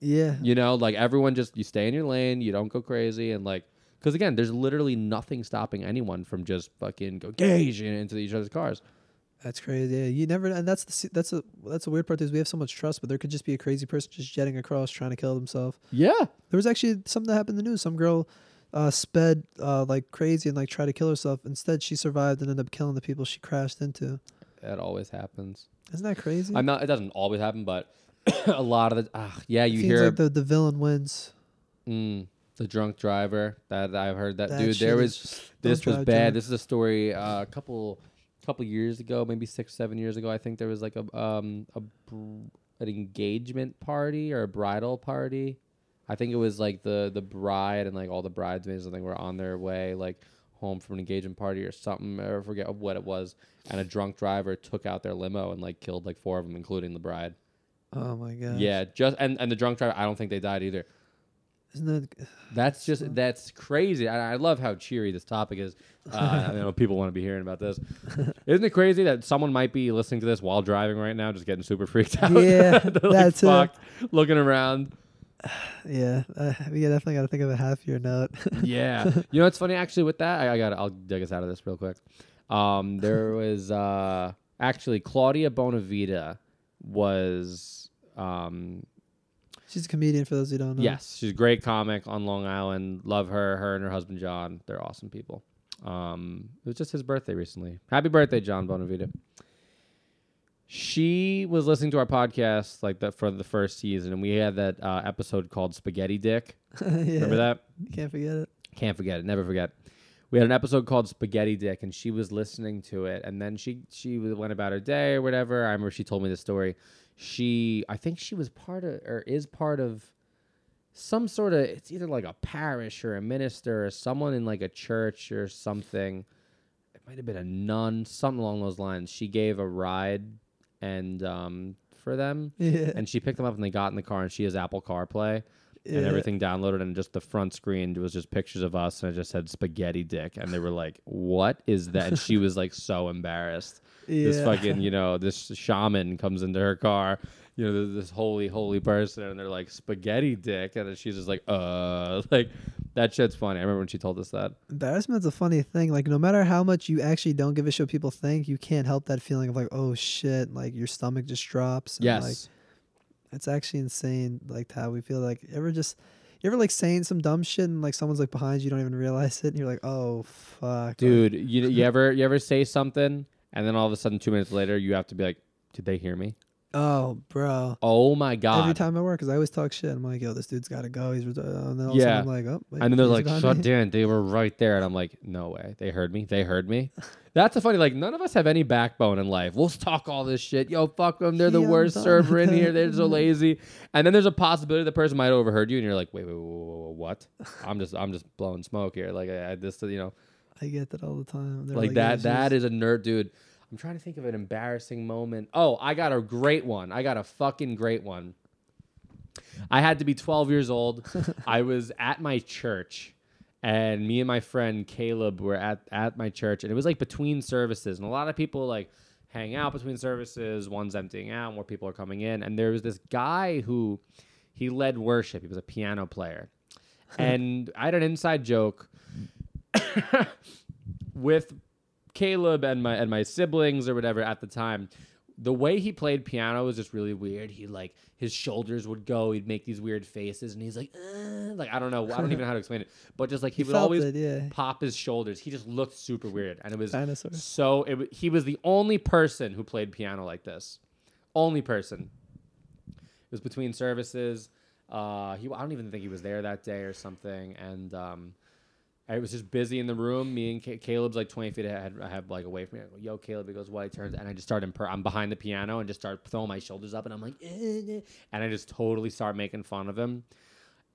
Yeah, You know, like everyone just you stay in your lane, you don't go crazy, and like because again, there's literally nothing stopping anyone from just fucking go gauge into each other's cars. that's crazy. Yeah, you never. And that's the that's a that's a weird part is we have so much trust, but there could just be a crazy person just jetting across trying to kill themselves. Yeah, There was actually something that happened in the news. Some girl uh, sped uh, like crazy and like tried to kill herself. Instead, she survived and ended up killing the people she crashed into. That always happens. Isn't that crazy? I'm not. It doesn't always happen, but [COUGHS] a lot of the ah, yeah, you Seems hear like the, the villain wins. mm, the drunk driver. That I've heard that, That dude. shit There was this don't was drive bad. This is a story uh, a couple couple years ago, maybe six seven years ago. I think there was like a um a br- an engagement party or a bridal party. I think it was like the the bride and like all the bridesmaids. I think were on their way like home from an engagement party or something. I forget what it was, and a drunk driver took out their limo and like killed like four of them, including the bride. Oh my god. Yeah, just and and the drunk driver, I don't think they died either. Isn't that That's just that's crazy. I, I love how cheery this topic is. Uh, I know people want to be hearing about this. [LAUGHS] Isn't it crazy that someone might be listening to this while driving right now, just getting super freaked out? Yeah, [LAUGHS] They're, like, that fucked, looking around. [SIGHS] yeah? Uh, we definitely got to think of a half year note. [LAUGHS] Yeah, you know what's funny actually with that? I, I got. I'll dig us out of this real quick. Um, there [LAUGHS] was uh actually Claudia Bonavita was um She's a comedian for those who don't know. Yes, she's a great comic on Long Island. Love her. Her and her husband John. They're awesome people. Um, it was just his birthday recently. Happy birthday, John Bonavita. She was listening to our podcast like that for the first season, and we had that uh, episode called Spaghetti Dick. [LAUGHS] yeah. Remember that? Can't forget it. Can't forget it. Never forget. We had an episode called Spaghetti Dick, and she was listening to it, and then she she went about her day or whatever. I remember she told me the story. She, I think she was part of or is part of some sort of. It's either like a parish or a minister or someone in like a church or something. It might have been a nun, something along those lines. She gave a ride and um for them, Yeah. and she picked them up and they got in the car, and she has Apple CarPlay and everything downloaded and just the front screen was just pictures of us and it just said spaghetti dick. And they were like what is that? And she was like so embarrassed. This fucking you know this shaman comes into her car you know this, holy holy person and they're like spaghetti dick. And then she's just like uh [LAUGHS] like that shit's funny. I remember when she told us that. Embarrassment's a funny thing. Like no matter how much you actually don't give a shit people think, you can't help that feeling of like, oh shit, like your stomach just drops. and, yes. Like it's actually insane, like how we feel like ever just you ever like saying some dumb shit and like someone's like behind you, you don't even realize it, and you're like, oh fuck, dude you, you [LAUGHS] ever you ever say something and then all of a sudden two minutes later you have to be like did they hear me oh bro. oh my god Every time I work, because I always talk shit. I'm like, yo, this dude's got to go. He's, uh, and then all of a Yeah. sudden I'm like, oh, wait, And then they're like, shut [LAUGHS] down. They were right there. And I'm like, no way. They heard me. They heard me. That's a funny, like, none of us have any backbone in life. We'll talk all this shit. Yo, fuck them. They're the Yeah, worst server in here. They're [LAUGHS] so lazy. And then there's a possibility the person might have overheard you and you're like, wait, wait, wait, wait, wait what? [LAUGHS] I'm just, I'm just blowing smoke here. Like, I, I this, you know, I get that all the time. They're like, yeah, that, that just- is a nerd, dude. I'm trying to think of an embarrassing moment. Oh, I got a great one. I got a fucking great one. I had to be 12 years old. [LAUGHS] I was at my church, and me and my friend Caleb were at, at my church, and it was like between services, and a lot of people like hang out between services. One's emptying out, more people are coming in, and there was this guy who he led worship. He was a piano player, [LAUGHS] and I had an inside joke [COUGHS] with Caleb and my and my siblings or whatever at the time. The way he played piano was just really weird. He like his shoulders would go. He'd make these weird faces, and he's like, like I don't know, I don't [LAUGHS] even know how to explain it. But just like he You would always it, yeah. pop his shoulders. He just looked super weird, and it was Dinosaur. so. It, he was the only person who played piano like this. Only person. It was between services. Uh, he I don't even think he was there that day or something, and um, I was just busy in the room. Me and Ca- Caleb's like 20 feet ahead. I have like away from me. I go, Yo, Caleb. He goes, "What?" He turns, and I just start. Imper- I'm behind the piano and just start throwing my shoulders up, and I'm like, "Eh, eh," and I just totally start making fun of him.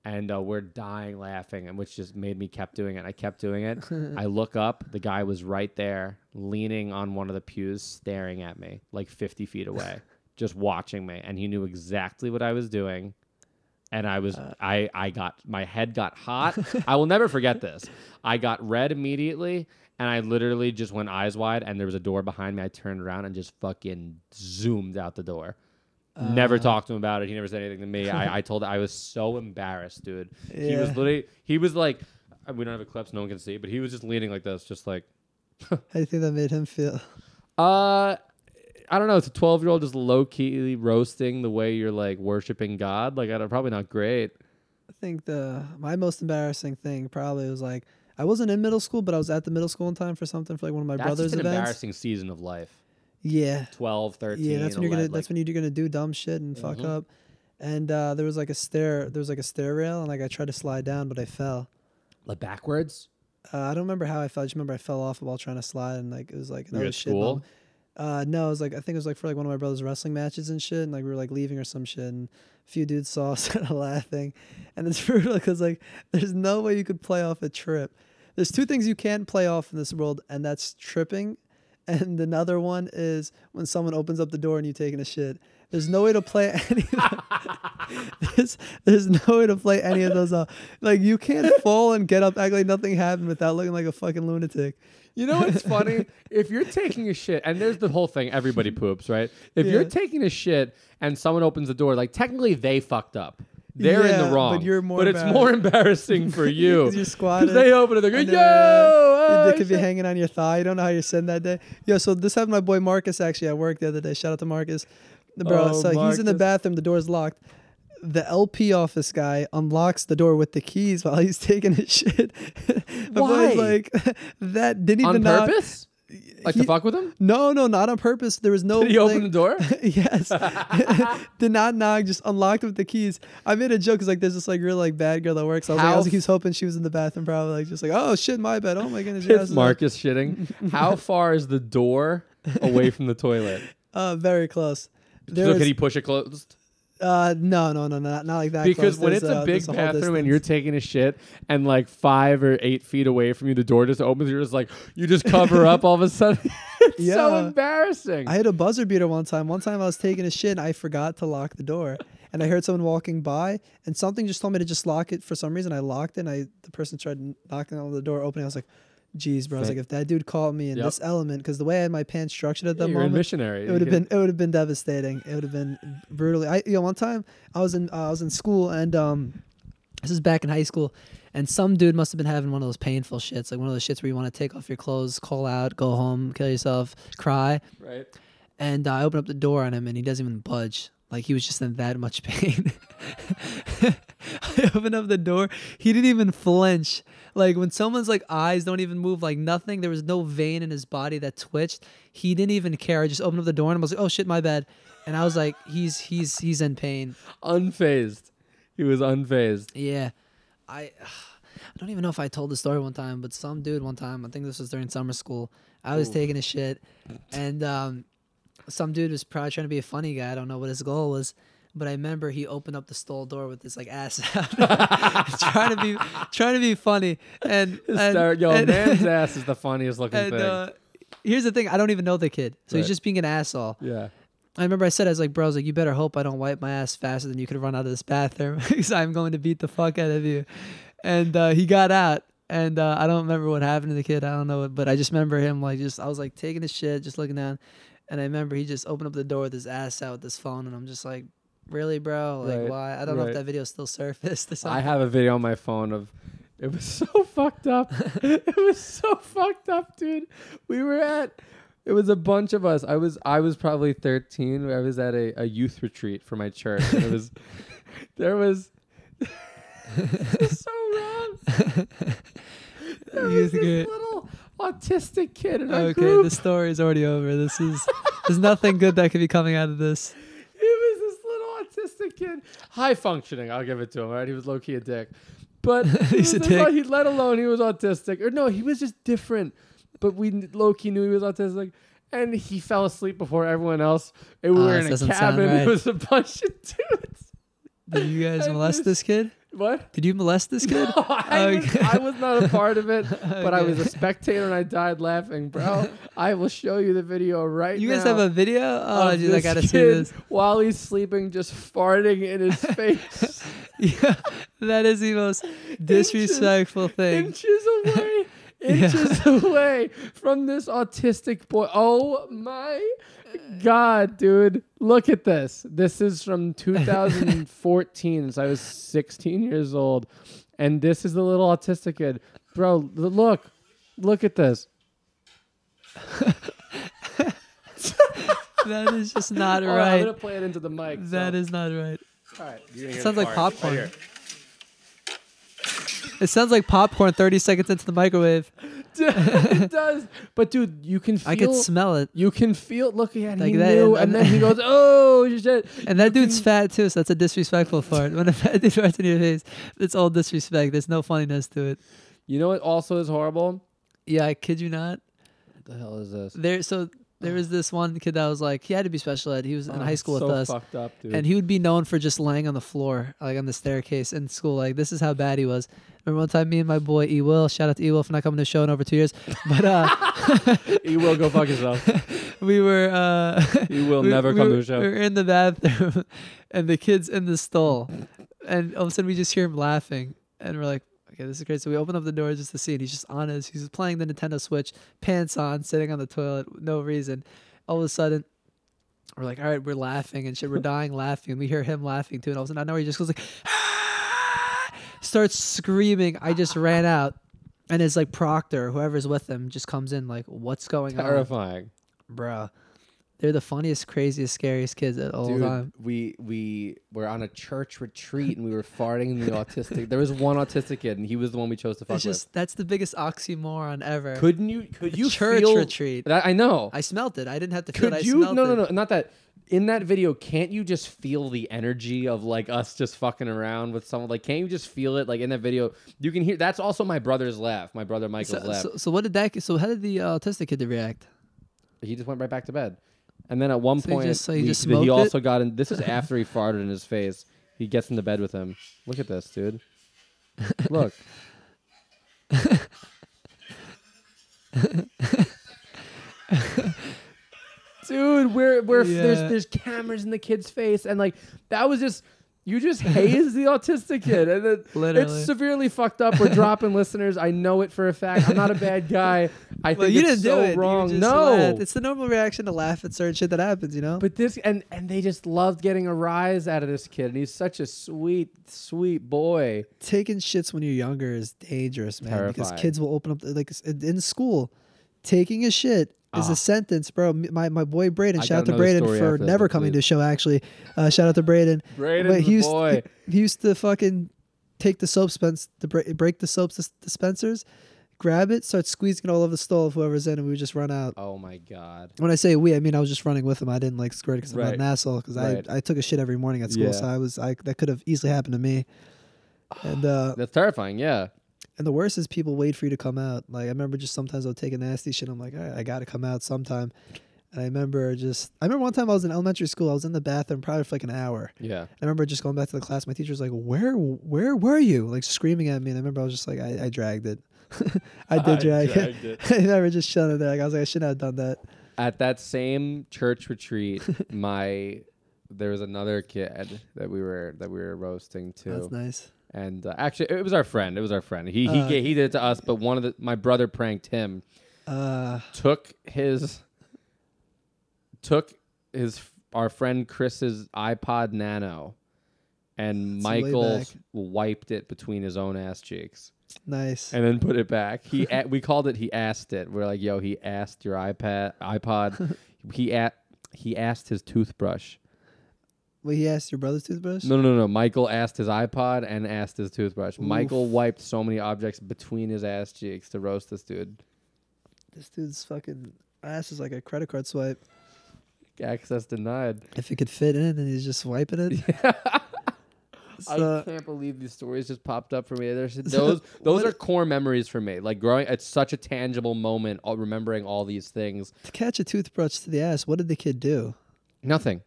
And uh, we're dying laughing, and which just made me kept doing it. I kept doing it. [LAUGHS] I look up. The guy was right there, leaning on one of the pews, staring at me, like 50 feet away, [LAUGHS] just watching me. And he knew exactly what I was doing. And I was, I, I got, my head got hot. [LAUGHS] I will never forget this. I got red immediately, and I literally just went eyes wide. And there was a door behind me. I turned around and just fucking zoomed out the door. Never Uh. talked to him about it. He never said anything to me. I, I told I was so embarrassed, dude. He was literally he was like uh, we don't have a clip, so no one can see, but he was just leaning like this, just like [LAUGHS] How do you think that made him feel? uh I don't know. It's a twelve year old just low key roasting the way you're like worshiping God. Like I don't, probably not great. I think the my most embarrassing thing probably was like I wasn't in middle school, but I was at the middle school in time for something for like one of my That's brother's an events. embarrassing season of life. Yeah, 12, 13. yeah, that's when you're gonna 11, that's when you're gonna do dumb shit and fuck Mhm. up. And uh, there was like a stair, there was like a stair rail, and like I tried to slide down, but I fell. like backwards. Uh, I don't remember how I fell. I just remember I fell off while trying to slide, and like it was like another shit. school? moment. Uh, no, it was like I think it was like for like one of my brother's wrestling matches and shit, and like we were like leaving or some shit, and a few dudes saw [LAUGHS] us kind of laughing, and it's brutal because like there's no way you could play off a trip. there's two things you can't play off in this world, and that's tripping, and another one is when someone opens up the door and you taking a shit. There's no way to play [LAUGHS] any. Of there's, there's no way to play any of those. Off. Like you can't [LAUGHS] fall and get up, act like nothing happened without looking like a fucking lunatic. You know what's [LAUGHS] funny? if you're taking a shit, and there's the whole thing, everybody poops, right? If you're taking a shit and someone opens the door, like technically they fucked up. They're in Yeah, the but wrong. you're more But it's more embarrassing for you. you're squatting. Because they open it, they go, And yo! then, uh, oh, Your dick could be hanging on your thigh. You don't know how you're sitting that day. Yo, so this happened my boy Marcus actually at work the other day. Shout out to Marcus. Bro, Oh, so he's in the Marcus. bathroom, the door's locked. The LP office guy unlocks the door with the keys while he's [LAUGHS] taking his shit. [LAUGHS] My Why? boy's like [LAUGHS] that didn't even On knock- purpose? Like He- to fuck with him? No, no, not on purpose. There was no Did he open the door? yes. Did not knock, just unlocked with the keys. I made a joke because like there's this like real like bad girl that works. I was, like, I How was like, he was hoping she was in the bathroom, probably like just like, oh shit, my bad. Oh my goodness, It's. Marcus shitting. How far is the door away from the toilet? Uh, very close. So was- can he push it closed? uh, no, no, no, not, not like that. Because close. when There's, it's a uh, big bathroom and you're taking a shit and like five or eight feet away from you, the door just opens. You're just like you just cover up all of a [LAUGHS] sudden. [LAUGHS] it's so embarrassing. I had a buzzer beater one time. One time I was taking a shit and I forgot to lock the door. And I heard someone walking by and something just told me to just lock it for some reason. I locked it and I the person tried knocking on the door opening. I was like, geez, bro. I was like, if that dude caught me in Yep. this element, because the way I had my pants structured at Yeah, that you're a moment, missionary. it would have been it would have been devastating. It would have been brutally. I you know one time I was in uh, I was in school and um this is back in high school and some dude must have been having one of those painful shits like one of those shits where you want to take off your clothes, call out, go home, kill yourself, cry. right. And uh, I open up the door on him and he doesn't even budge. Like he was just in that much [LAUGHS] pain. [LAUGHS] I open up the door. He didn't even flinch. Like when someone's like eyes don't even move, like nothing. There was no vein in his body that twitched. He didn't even care. I just opened up the door and I was like, "Oh shit, my bad." And I was like, "He's he's he's in pain." Unfazed. He was unfazed. Yeah, I I don't even know if I told the story one time, but some dude one time, I think this was during summer school. I was Ooh. taking a shit, and um, some dude was probably trying to be a funny guy. I don't know what his goal was, but I remember he opened up the stall door with his like ass out, [LAUGHS] [LAUGHS] trying to be trying to be funny. And, and, Yo, and- man's [LAUGHS] ass is the funniest looking and, thing. uh, here's the thing: I don't even know the kid, so he's just being an asshole. yeah. I remember I said, I was like, bro, I was like, you better hope I don't wipe my ass faster than you could run out of this bathroom because I'm going to beat the fuck out of you. And uh, he got out. And uh, I don't remember what happened to the kid. I don't know. But I just remember him, like, just, I was like taking his shit, just looking down. And I remember he just opened up the door with his ass out with his phone. And I'm just like, really, bro? Like, Right, why? I don't know right. if that video still surfaced [LAUGHS] or I something. have a video on my phone of it was [LAUGHS] so fucked up. [LAUGHS] it was so fucked up, dude. We were at it was a bunch of us. I was I was probably 13. I was at a, a youth retreat for my church. And it was there was so wrong. There was Youth this group. little autistic kid in our okay, group. the story is already over. This is, there's nothing good that could be coming out of this. He was this little autistic kid, high functioning. I'll give it to him. Right, he was low key a dick, but [LAUGHS] he He's a dick. he let alone he was autistic, or no, he was just different. But we low key knew he was autistic, and he fell asleep before everyone else. And we Ah, were in a cabin. [LAUGHS] right. It was a bunch of dudes. Did you guys [LAUGHS] molest this- this kid? What? Did you molest this kid? [LAUGHS] No, I, was, I was not a part of it, [LAUGHS] but I was a spectator and I died laughing, bro. [LAUGHS] I will show you the video right You now. You guys have a video? Oh, dude, I gotta see this. while he's sleeping, just farting in his face, Yeah, that is the most disrespectful thing. inches away, Yeah. inches away from this autistic boy. Oh my god, dude! Look at this. This is from 2014, so I was 16 years old, and this is the little autistic kid, bro. Look, look at this. [LAUGHS] That is just not [LAUGHS] on, I'm right. gonna play it into the mic. That is not right. all right. It sounds like popcorn. It sounds like popcorn 30 seconds into the microwave. [LAUGHS] it does. But dude, you can feel I could smell it. you can feel look at him. Like he that, knew, and- and, then he [LAUGHS] goes, "Oh shit!" And that dude's fat too, so that's a disrespectful part. [LAUGHS] When a fat dude farts in your face, it's all disrespect. There's no funniness to it. You know what? Also is horrible. Yeah, I kid you not. What the hell is this? There, so there was this one kid that was like he had to be special ed. He was in Oh, high school so with us, fucked up, dude. and he would be known for just laying on the floor, like on the staircase in school. Like this is how bad he was. Remember one time, me and my boy E Will, shout out to E Will for not coming to the show in over two years, [LAUGHS] but uh, [LAUGHS] you will go fuck yourself. [LAUGHS] we were uh, You will we- never we come were, to the show. We were in the bathroom, and the kid's in the stall, and all of a sudden we just hear him laughing, and we're like, "Okay, this is great." So we open up the door just to see, and he's just on his, he's playing the Nintendo Switch, pants on, sitting on the toilet, no reason. All of a sudden, we're like, "All right, we're laughing and shit, we're [LAUGHS] dying laughing," and we hear him laughing too, and all of a sudden, I know he just goes like, "Ah!" starts screaming. I just ran out. And his like proctor, whoever's with him, just comes in like, "What's going on?" Terrifying. Bruh. They're the funniest, craziest, scariest kids at all Dude, time. we we were on a church retreat and we were farting in the autistic. There was one autistic kid and he was the one we chose to fuck It's just that's the biggest oxymoron ever. Couldn't you? Could you church feel retreat. That, I know. I smelt it. I didn't have to feel Could it. I you? No, no, it. no. Not that. In that video, can't you just feel the energy of like us just fucking around with someone? Like, can't you just feel it? Like in that video, you can hear. That's also my brother's laugh. My brother Michael's So, laugh. so, so what did that? So how did the uh, autistic kid react? he just went right back to bed. And then at one So point, just- so he we- just he smoked also got in. This is after he farted in his face. He gets into bed with him. Look at this, dude. Look. [LAUGHS] dude, we're we're Yeah. there's there's cameras in the kid's face, and like that was just. You just haze the autistic kid, and it, [LAUGHS] it's severely fucked up. We're dropping [LAUGHS] listeners. I know it for a fact. I'm not a bad guy. I Well, think you it's didn't so do it. Wrong. no, laughed. it's the normal reaction to laugh at certain shit that happens. You know. but this and and they just loved getting a rise out of this kid, and he's such a sweet, sweet boy. taking shits when you're younger is dangerous, man. Because kids will open up like in school, taking a shit is Ah. a sentence, bro. My my boy Braden, I shout out to Braden for that, never but coming to please. a show. Actually, uh, shout out to Braden. Braden's Wait, he used boy. he, [LAUGHS] he used to fucking take the soap spence, the break, break the soap dispensers, grab it, start squeezing it all over the stall of whoever's in, and we would just run out. Oh my god. When I say we, I mean I was just running with him. I didn't like squirt because I'm Right. an asshole. Because Right. I I took a shit every morning at school, Yeah. so I was I that could have easily happened to me. And uh, That's terrifying. Yeah. And the worst is people wait for you to come out. Like I remember just sometimes I'll take a nasty shit. I'm like, all right, I got to come out sometime. And I remember just I remember one time I was in elementary school. I was in the bathroom probably for like an hour. Yeah. I remember just going back to the class. My teacher's like, "Where, where were you?" Like screaming at me. And I remember I was just like, "I, I dragged it. [LAUGHS] I did drag dragged it. it. [LAUGHS] I never just shut it there. Like, I was like, I shouldn't have done that." At that same church retreat, [LAUGHS] my there was another kid that we were that we were roasting too. That's nice. And uh, actually, it was our friend. It was our friend. He he Uh. ga- he did it to us, but one of the my brother pranked him. Uh, Took his took his our friend Chris's iPod Nano, and Michael back. wiped it between his own ass cheeks, nice. and then put it back. He [LAUGHS] a- we called it. He asked it. We're like, yo, he asked your iPad iPod. [LAUGHS] he a- he asked his toothbrush. Wait, he asked your brother's toothbrush. No, no, no. Michael asked his iPod and asked his toothbrush. Oof. Michael wiped so many objects between his ass cheeks to roast this dude. This dude's fucking ass is like a credit card swipe. Access denied. If it could fit in, and he's just wiping it. [LAUGHS] I So, can't believe these stories just popped up for me. There's [LAUGHS] those those are core memories for me. Like growing, it's such a tangible moment. all- Remembering all these things. to catch a toothbrush to the ass, what did the kid do? Nothing.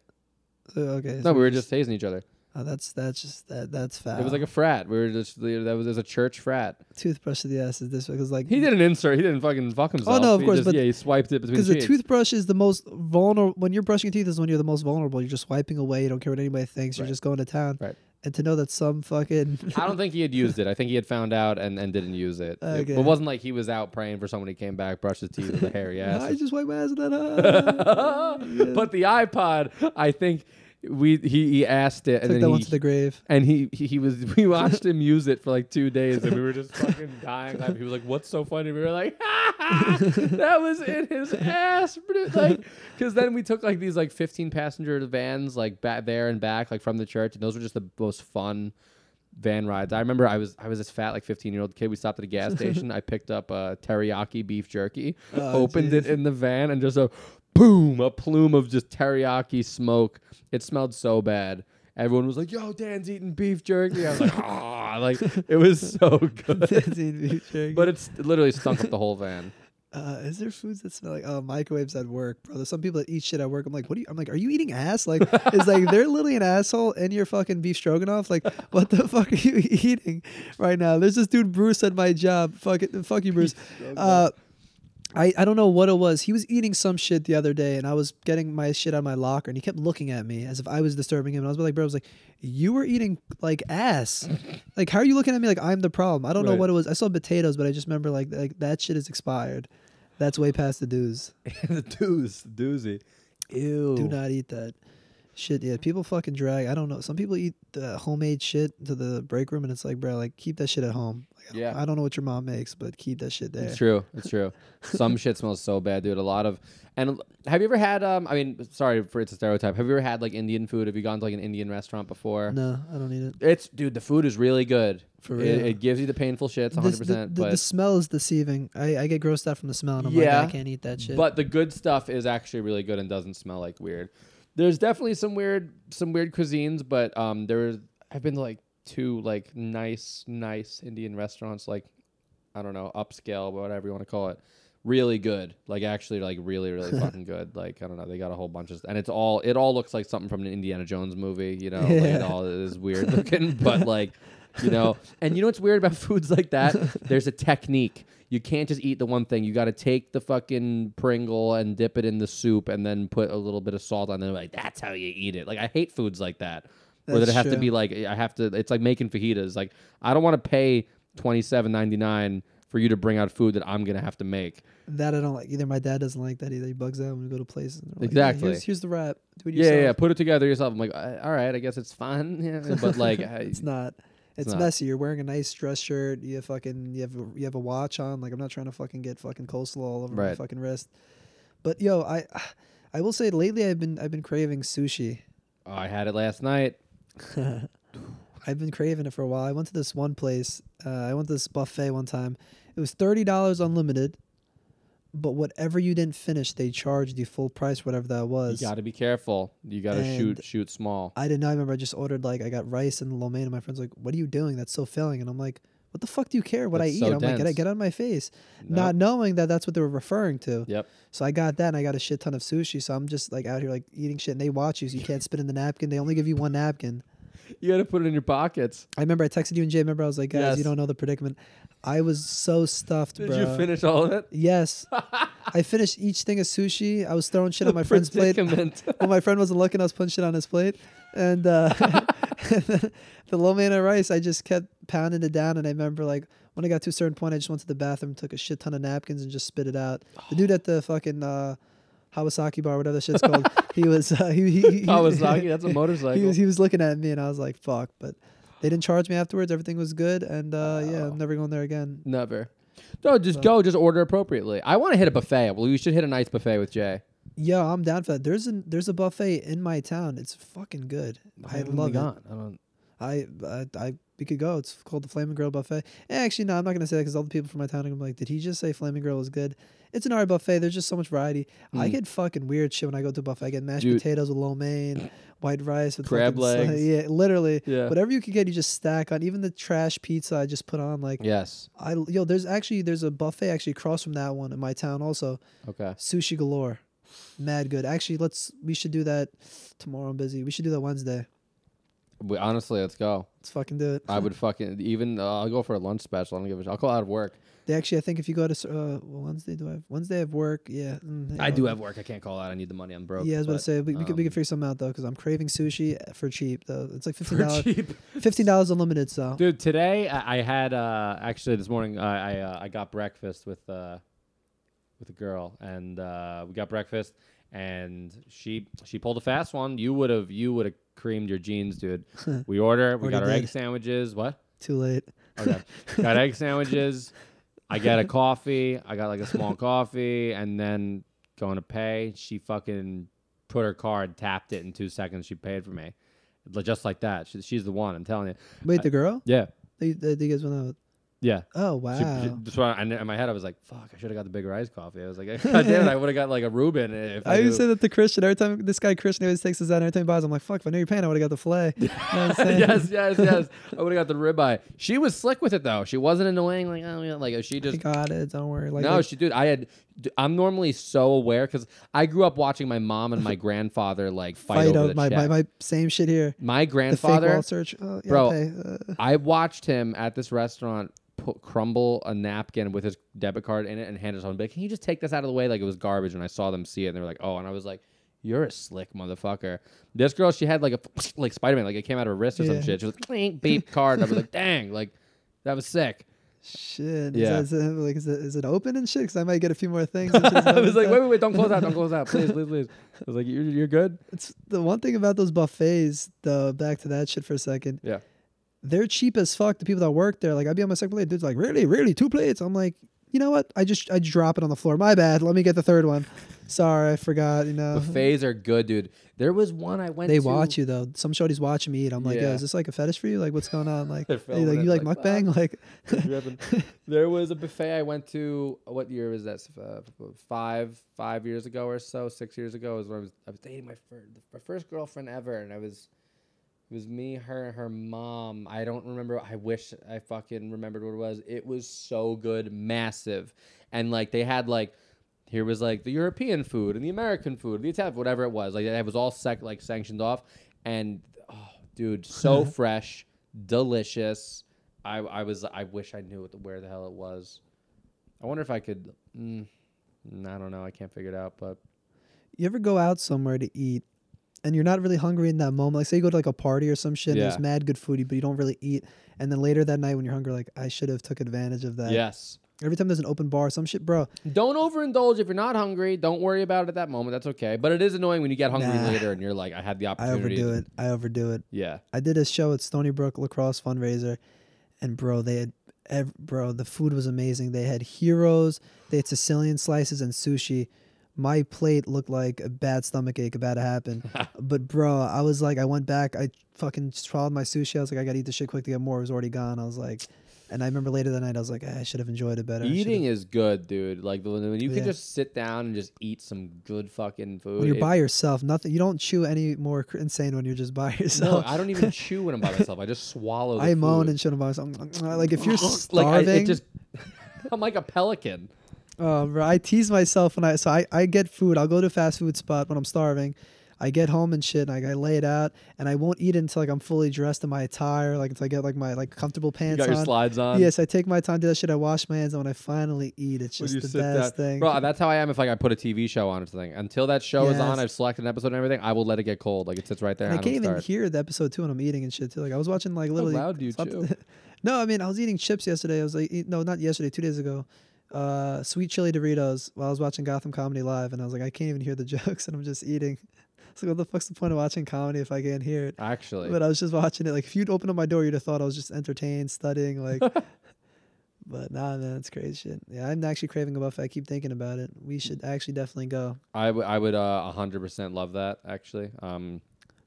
Uh, okay. No, so we were just hazing each other. Oh, that's that's just that that's foul. It was like a frat. We were just that was, was a church frat. toothbrush to the ass is this because like He didn't insert. He didn't fucking fuck himself. Oh no, of He course, just- but- yeah, he swiped it between because the toothbrush is the most vulnerable when you're brushing your teeth is when you're the most vulnerable. You're just wiping away. You don't care what anybody thinks. You're just going to town. Right. And to know that some fucking [LAUGHS] I don't think he had used it. I think he had found out and, and didn't use it. It- Okay. It, wasn't like he was out praying for someone. He came back, brushed his teeth with a hairy [LAUGHS] ass. I just wipe my ass with that. [LAUGHS] ah." Yeah. But the iPod, I think we he, he asked it and Took then that he, one to the grave. and he, he he was [LAUGHS] we watched him use it for like two days and we were just [LAUGHS] fucking dying. laughing. He was like, "What's so funny?" We were like, [LAUGHS] "That was in his ass!" But like, because then we took like these like fifteen passenger vans like back there and back like from the church, and those were just the most fun van rides. I remember I was I was this fat like 15 year old kid. We stopped at a gas station. I picked up a teriyaki beef jerky, Oh, opened it in the van, and just a boom, a plume of just teriyaki smoke. It smelled so bad. Everyone was like, "Yo, Dan's eating beef jerky." I was like, [LAUGHS] "Ah!" like it was so good, [LAUGHS] Beef jerky. but it's it literally stunk up the whole van. Uh, is there foods that smell like oh microwaves at work, bro? There's some people that eat shit at work. I'm like, what are you? I'm like, are you eating ass? Like, it's like they're literally an asshole in your fucking beef stroganoff. Like, what the fuck are you [LAUGHS] eating right now? There's this dude Bruce at my job. Fuck it, fuck you, Bruce. Uh, I, I don't know what it was. He was eating some shit the other day, and I was getting my shit out of my locker, and he kept looking at me as if I was disturbing him. And I was like, bro, I was like, you were eating like ass. [LAUGHS] like, how are you looking at me like I'm the problem? I don't know what it was. I saw potatoes, but I just remember like like that shit is expired. That's way past the dues. [LAUGHS] the dooz, doozy. Ew. Do not eat that. Shit, yeah. People fucking drag. I don't know. Some people eat the homemade shit to the break room, and it's like, bro, like keep that shit at home. Like, Yeah. I don't know what your mom makes, but keep that shit there. It's true. [LAUGHS] It's true. Some shit smells so bad, dude. A lot of and have you ever had um I mean, sorry for it's a stereotype. Have you ever had like Indian food? Have you gone to like an Indian restaurant before? No, I don't eat it. It's dude, the food is really good. For It, real. it gives you the painful shits, This- 100. the, percent the, But the smell is deceiving. I, I get grossed out from the smell, and I'm Yeah. like, I can't eat that shit. but the good stuff is actually really good and doesn't smell like weird. There's definitely some weird some weird cuisines, but um there I've been to like two like nice nice Indian restaurants like I don't know upscale whatever you want to call it. Really good, like actually like really really [LAUGHS] fucking good. Like I don't know, they got a whole bunch of and it's all it all looks like something from an Indiana Jones movie. You know, like it all is weird looking, but [LAUGHS] like you know. And you know what's weird about [LAUGHS] foods like that? There's a technique. You can't just eat the one thing. You got to take the fucking Pringle and dip it in the soup, and then put a little bit of salt on it. Like that's how you eat it. Like I hate foods like that, where that That's it have to be like I have to. It's like making fajitas. Like I don't want to pay twenty seven ninety nine for you to bring out food that I'm gonna have to make. that I don't like either. My dad doesn't like that either. He bugs out when we go to places. and they're like, Exactly. here's, here's the wrap. Do it Yeah, yourself. yeah, Put it together yourself. I'm like, "Uh, all right, I guess it's fun. [LAUGHS] Yeah, but like, [LAUGHS] I, It's not. It's, not. messy. You're wearing a nice dress shirt. You fucking you have a, you have a watch on. Like I'm not trying to fucking get fucking coleslaw all over my fucking wrist. But yo, I [SIGHS] I will say lately I've been I've been craving sushi. oh, I had it last night. [LAUGHS] I've been craving it for a while. I went to this one place. Uh, I went to this buffet one time. It was thirty dollars unlimited, but whatever you didn't finish, they charged you full price, whatever that was. You got to be careful. You got to shoot shoot small. I did not remember. I just ordered like I got rice and lo mein, and my friend's like, "What are you doing? That's so filling." And I'm like, "What the fuck do you care what I eat?" so I'm like, "Get get out of my face," No. not knowing that that's what they were referring to. Yep. So I got that, and I got a shit ton of sushi. So I'm just like out here like eating shit, and they watch you, so you can't spit in the napkin. They only give you one napkin. You got to put it in your pockets. I remember I texted you and Jay. Remember I was like, "Guys, Yes. you don't know the predicament." I was so stuffed, Did bro. you finish all of it? Yes, [LAUGHS] I finished each thing of sushi. I was throwing shit on my friend's plate. Predicament. [LAUGHS] when my friend wasn't looking, I was putting shit on his plate, and uh, [LAUGHS] the lo mein and rice, I just kept pounding it down. And I remember like when I got to a certain point, I just went to the bathroom, took a shit ton of napkins, and just spit it out. The dude at the fucking uh, Hawasaki bar, whatever that shit's called, [LAUGHS] he was uh, he, he, he Kawasaki, that's a [LAUGHS] motorcycle. He was he was looking at me, and I was like, "Fuck!" But they didn't charge me afterwards. Everything was good, and uh, yeah, I'm never going there again. Never. No, just So- go. Just order appropriately. I want to hit a buffet. Well, you should hit a nice buffet with Jay. Yeah, I'm down for that. There's a there's a buffet in my town. It's fucking good. I love it. I don't. I, I, I, we could go. It's called the Flaming Grill Buffet. Eh, Actually, no, I'm not gonna say that because all the people from my town are gonna be like, "Did he just say Flaming Grill is good?" It's an art buffet. There's just so much variety. I Mm. get fucking weird shit when I go to a buffet. I get mashed Dude. potatoes with lo mein, white rice with Crab legs. Yeah, literally. Yeah. Whatever you could get, you just stack on. Even the trash pizza I just put on. Like, Yes. I yo, there's actually there's a buffet actually across from that one in my town also. Okay. Sushi galore, mad good. Actually, let's we should do that tomorrow. I'm busy. We should do that Wednesday. We, honestly, let's go. Let's fucking do it. I would fucking even. Uh, I'll go for a lunch special. I don't give a. sh- I'll call out of work. They actually, I think if you go to uh, Wednesday, do I have Wednesday? I have work. Yeah, mm, I yeah. do have work. I can't call out. I need the money. I'm broke. Yeah, I was about to say we, we could we um, could figure something out though because I'm craving sushi for cheap though. It's like fifteen dollars. [LAUGHS] cheap. Fifteen dollars unlimited. So Dude, today I, I had uh, actually this morning I I, uh, I got breakfast with uh, with a girl and uh, we got breakfast and she she pulled a fast one. You would have you would have creamed your jeans, dude. [LAUGHS] We order. We Already got our egg did. sandwiches. What? too late. Okay. got egg [LAUGHS] sandwiches. I got a coffee. I got like a small coffee, and then going to pay. She fucking put her card, tapped it in two seconds. She paid for me, just like that. She, she's the one. I'm telling you. Wait, I- the girl? Yeah. They, they, they guys went out. Yeah. Oh wow. she- that's why I, in my head I was like, "Fuck! I should have got the bigger iced coffee." I was like, "God damn it! I [LAUGHS] would have got like a Reuben if I." I always say that to Christian every time this guy Christian always takes us out. Every time he buys, I'm like, "Fuck! If I knew you're paying, I would have got the fillet." You know [LAUGHS] yes, yes, yes. [LAUGHS] I would have got the ribeye. She was slick with it though. She wasn't annoying. Like, oh, yeah, like she I just. got it. Don't worry. Like, no, like, she dude. I had. I'm normally so aware because I grew up watching my mom and my grandfather like fight, fight over my, my my same shit here. My The fake grandfather, wall search. Oh, yeah, Bro. Uh, I watched him at this restaurant put, crumble a napkin with his debit card in it and hand it to someone. Be like, can you just take this out of the way? Like it was garbage. And I saw them see it and they were like, oh. And I was like, you're a slick motherfucker. This girl, she had like a [SNIFFS] like Spider Man, like it came out of her wrist or some shit. She was like, "Clink, beep [LAUGHS] card. And I was like, dang, like that was sick. shit. Yeah. Is, that, is, it, like, is, it, is it open and shit? Because I might get a few more things. [LAUGHS] I was like, wait, wait, wait, don't close [LAUGHS] out, don't close out, please, please, please. I was like, you're, you're good. It's the one thing about those buffets, though. Back to that shit for a second. Yeah. They're cheap as fuck. The people that work there, like I'd be on my second plate, dude's like, really, really, two plates. I'm like, you know what? I just I drop it on the floor. My bad. Let me get the third one. Sorry, I forgot. You know. Buffets are good, dude. There was one I went to They to. watch you though. Some shorties watching me eat. I'm like, yo, is this like a fetish for you? Like, what's going on? Like, [LAUGHS] like you like like, [LAUGHS] mukbang? Like, [LAUGHS] there was a buffet I went to. What year was that? Uh, five, five years ago or so, six years ago. Was when I was I was dating my first my first girlfriend ever, and I was it was me, her, and her mom. I don't remember. I wish I fucking remembered what it was. It was so good, massive, and like they had like. Here was like the European food and the American food, the Italian, whatever it was. Like it was all sec- like sanctioned off, and oh, dude, so [LAUGHS] fresh, delicious. I I was I wish I knew what the, where the hell it was. I wonder if I could. Mm, I don't know. I can't figure it out. But you ever go out somewhere to eat, and you're not really hungry in that moment? Like, say you go to like a party or some shit, and Yeah. there's mad good food, but you don't really eat. And then later that night when you're hungry, like, I should have took advantage of that. yes, Every time there's an open bar, some shit, bro. don't overindulge if you're not hungry. Don't worry about it at that moment. That's okay. But it is annoying when you get hungry Nah. later and you're like, I had the opportunity. I opportunity. overdo it. I overdo it. Yeah. I did a show at Stony Brook Lacrosse fundraiser, and bro, they had, ev- bro, the food was amazing. They had heroes, they had Sicilian slices and sushi. My plate looked like a bad stomach ache about to happen. [LAUGHS] but bro, I was like, I went back, I fucking swallowed my sushi. I was like, I gotta eat this shit quick to get more. It was already gone. I was like, and I remember later that night, I was like, "Ah, I should have enjoyed it better. Eating is good, dude. Like when you Yeah. can just sit down and just eat some good fucking food. when you're it- by yourself, nothing. You don't chew any more insane when you're just by [LAUGHS] yourself. no. I don't even chew when I'm by myself. I just swallow. [LAUGHS] I moan food. and shit about myself. Like if you're like starving, I, it just. I'm like a pelican. Um, oh, bro, I tease myself when I so I, I get food. I'll go to a fast food spot when I'm starving. I get home and shit, and I, I lay it out, and I won't eat it until like I'm fully dressed in my attire, like until I get like my like comfortable You pants got your on. slides on. Yes, I take my time to do that shit. I wash my hands, and when I finally eat, it's just you the sit best down. thing. Bro, that's how I am if like I put a TV show on or something. Until that show is on, Yes. I've selected an episode and everything, I will let it get cold. Like it sits right there. and I and can't even start. hear the episode too when I'm eating and shit too. Like I was watching like How literally. loud do you something- chew? [LAUGHS] no, I mean I was eating chips yesterday. I was like, eat, no, not yesterday, two days ago. Uh, sweet chili Doritos while I was watching Gotham Comedy live, and I was like, I can't even hear the [LAUGHS] jokes, and I'm just eating. So what the fuck's the point of watching comedy if I can't hear it? Actually, But I was just watching it. Like if you'd open up my door, you'd have thought I was just entertained, studying. Like, [LAUGHS] but nah, man, it's crazy shit. Yeah, I'm actually craving a buffet. I keep thinking about it. We should actually definitely go. I would I would uh hundred percent love that. Actually, um,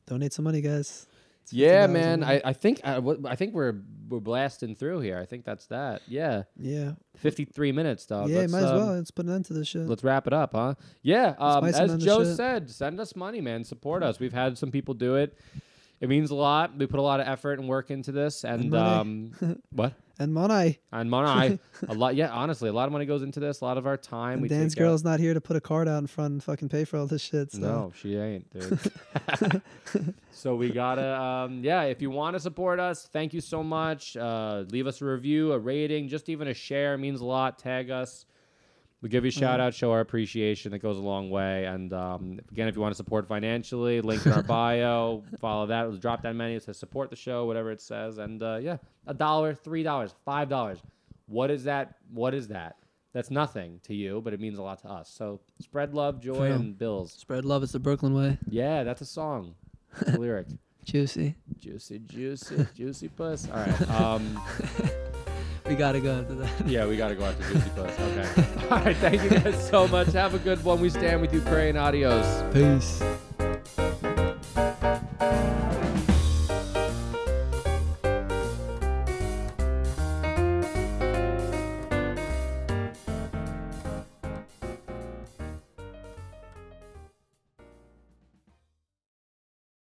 Donate some money, guys. Yeah, man. I. I think I, think we're we're blasting through here. I think that's that. Yeah, yeah, fifty three minutes, dog. yeah. Let's, Might as um, well. Let's put an end to this shit. Let's wrap it up, huh? Yeah. Um, as Joe said, send us money, man. Support us. We've had some people do it. It means a lot. We put a lot of effort and work into this, and money. um, [LAUGHS] what? And money. And money, a lot. Yeah, honestly, a lot of money goes into this. A lot of our time. And we Dan's take out- girl's not here to put a card out in front and fucking pay for all this shit. So. No, she ain't, dude. [LAUGHS] so we gotta, um, yeah. If you want to support us, thank you so much. Uh, leave us a review, a rating, just even a share means a lot. Tag us. We give you a shout out, show our appreciation. It goes a long way. And um, again, if you want to support financially, link in our [LAUGHS] bio. Follow that. It'll drop down menu. It says support the show, whatever it says. And uh, yeah, a dollar, three dollars, five dollars. What is that? What is that? That's nothing to you, but it means a lot to us. So spread love, joy, True. and bills. Spread love. It's the Brooklyn way. Yeah, that's a song. [LAUGHS] That's a lyric. Juicy. Juicy, juicy, juicy puss. All right. Um, [LAUGHS] We gotta go after that. yeah, we got to go after [LAUGHS] juicy puss. Okay. [LAUGHS] All right. Thank you guys so much. Have a good one. We stand with you, praying. Adios. Peace.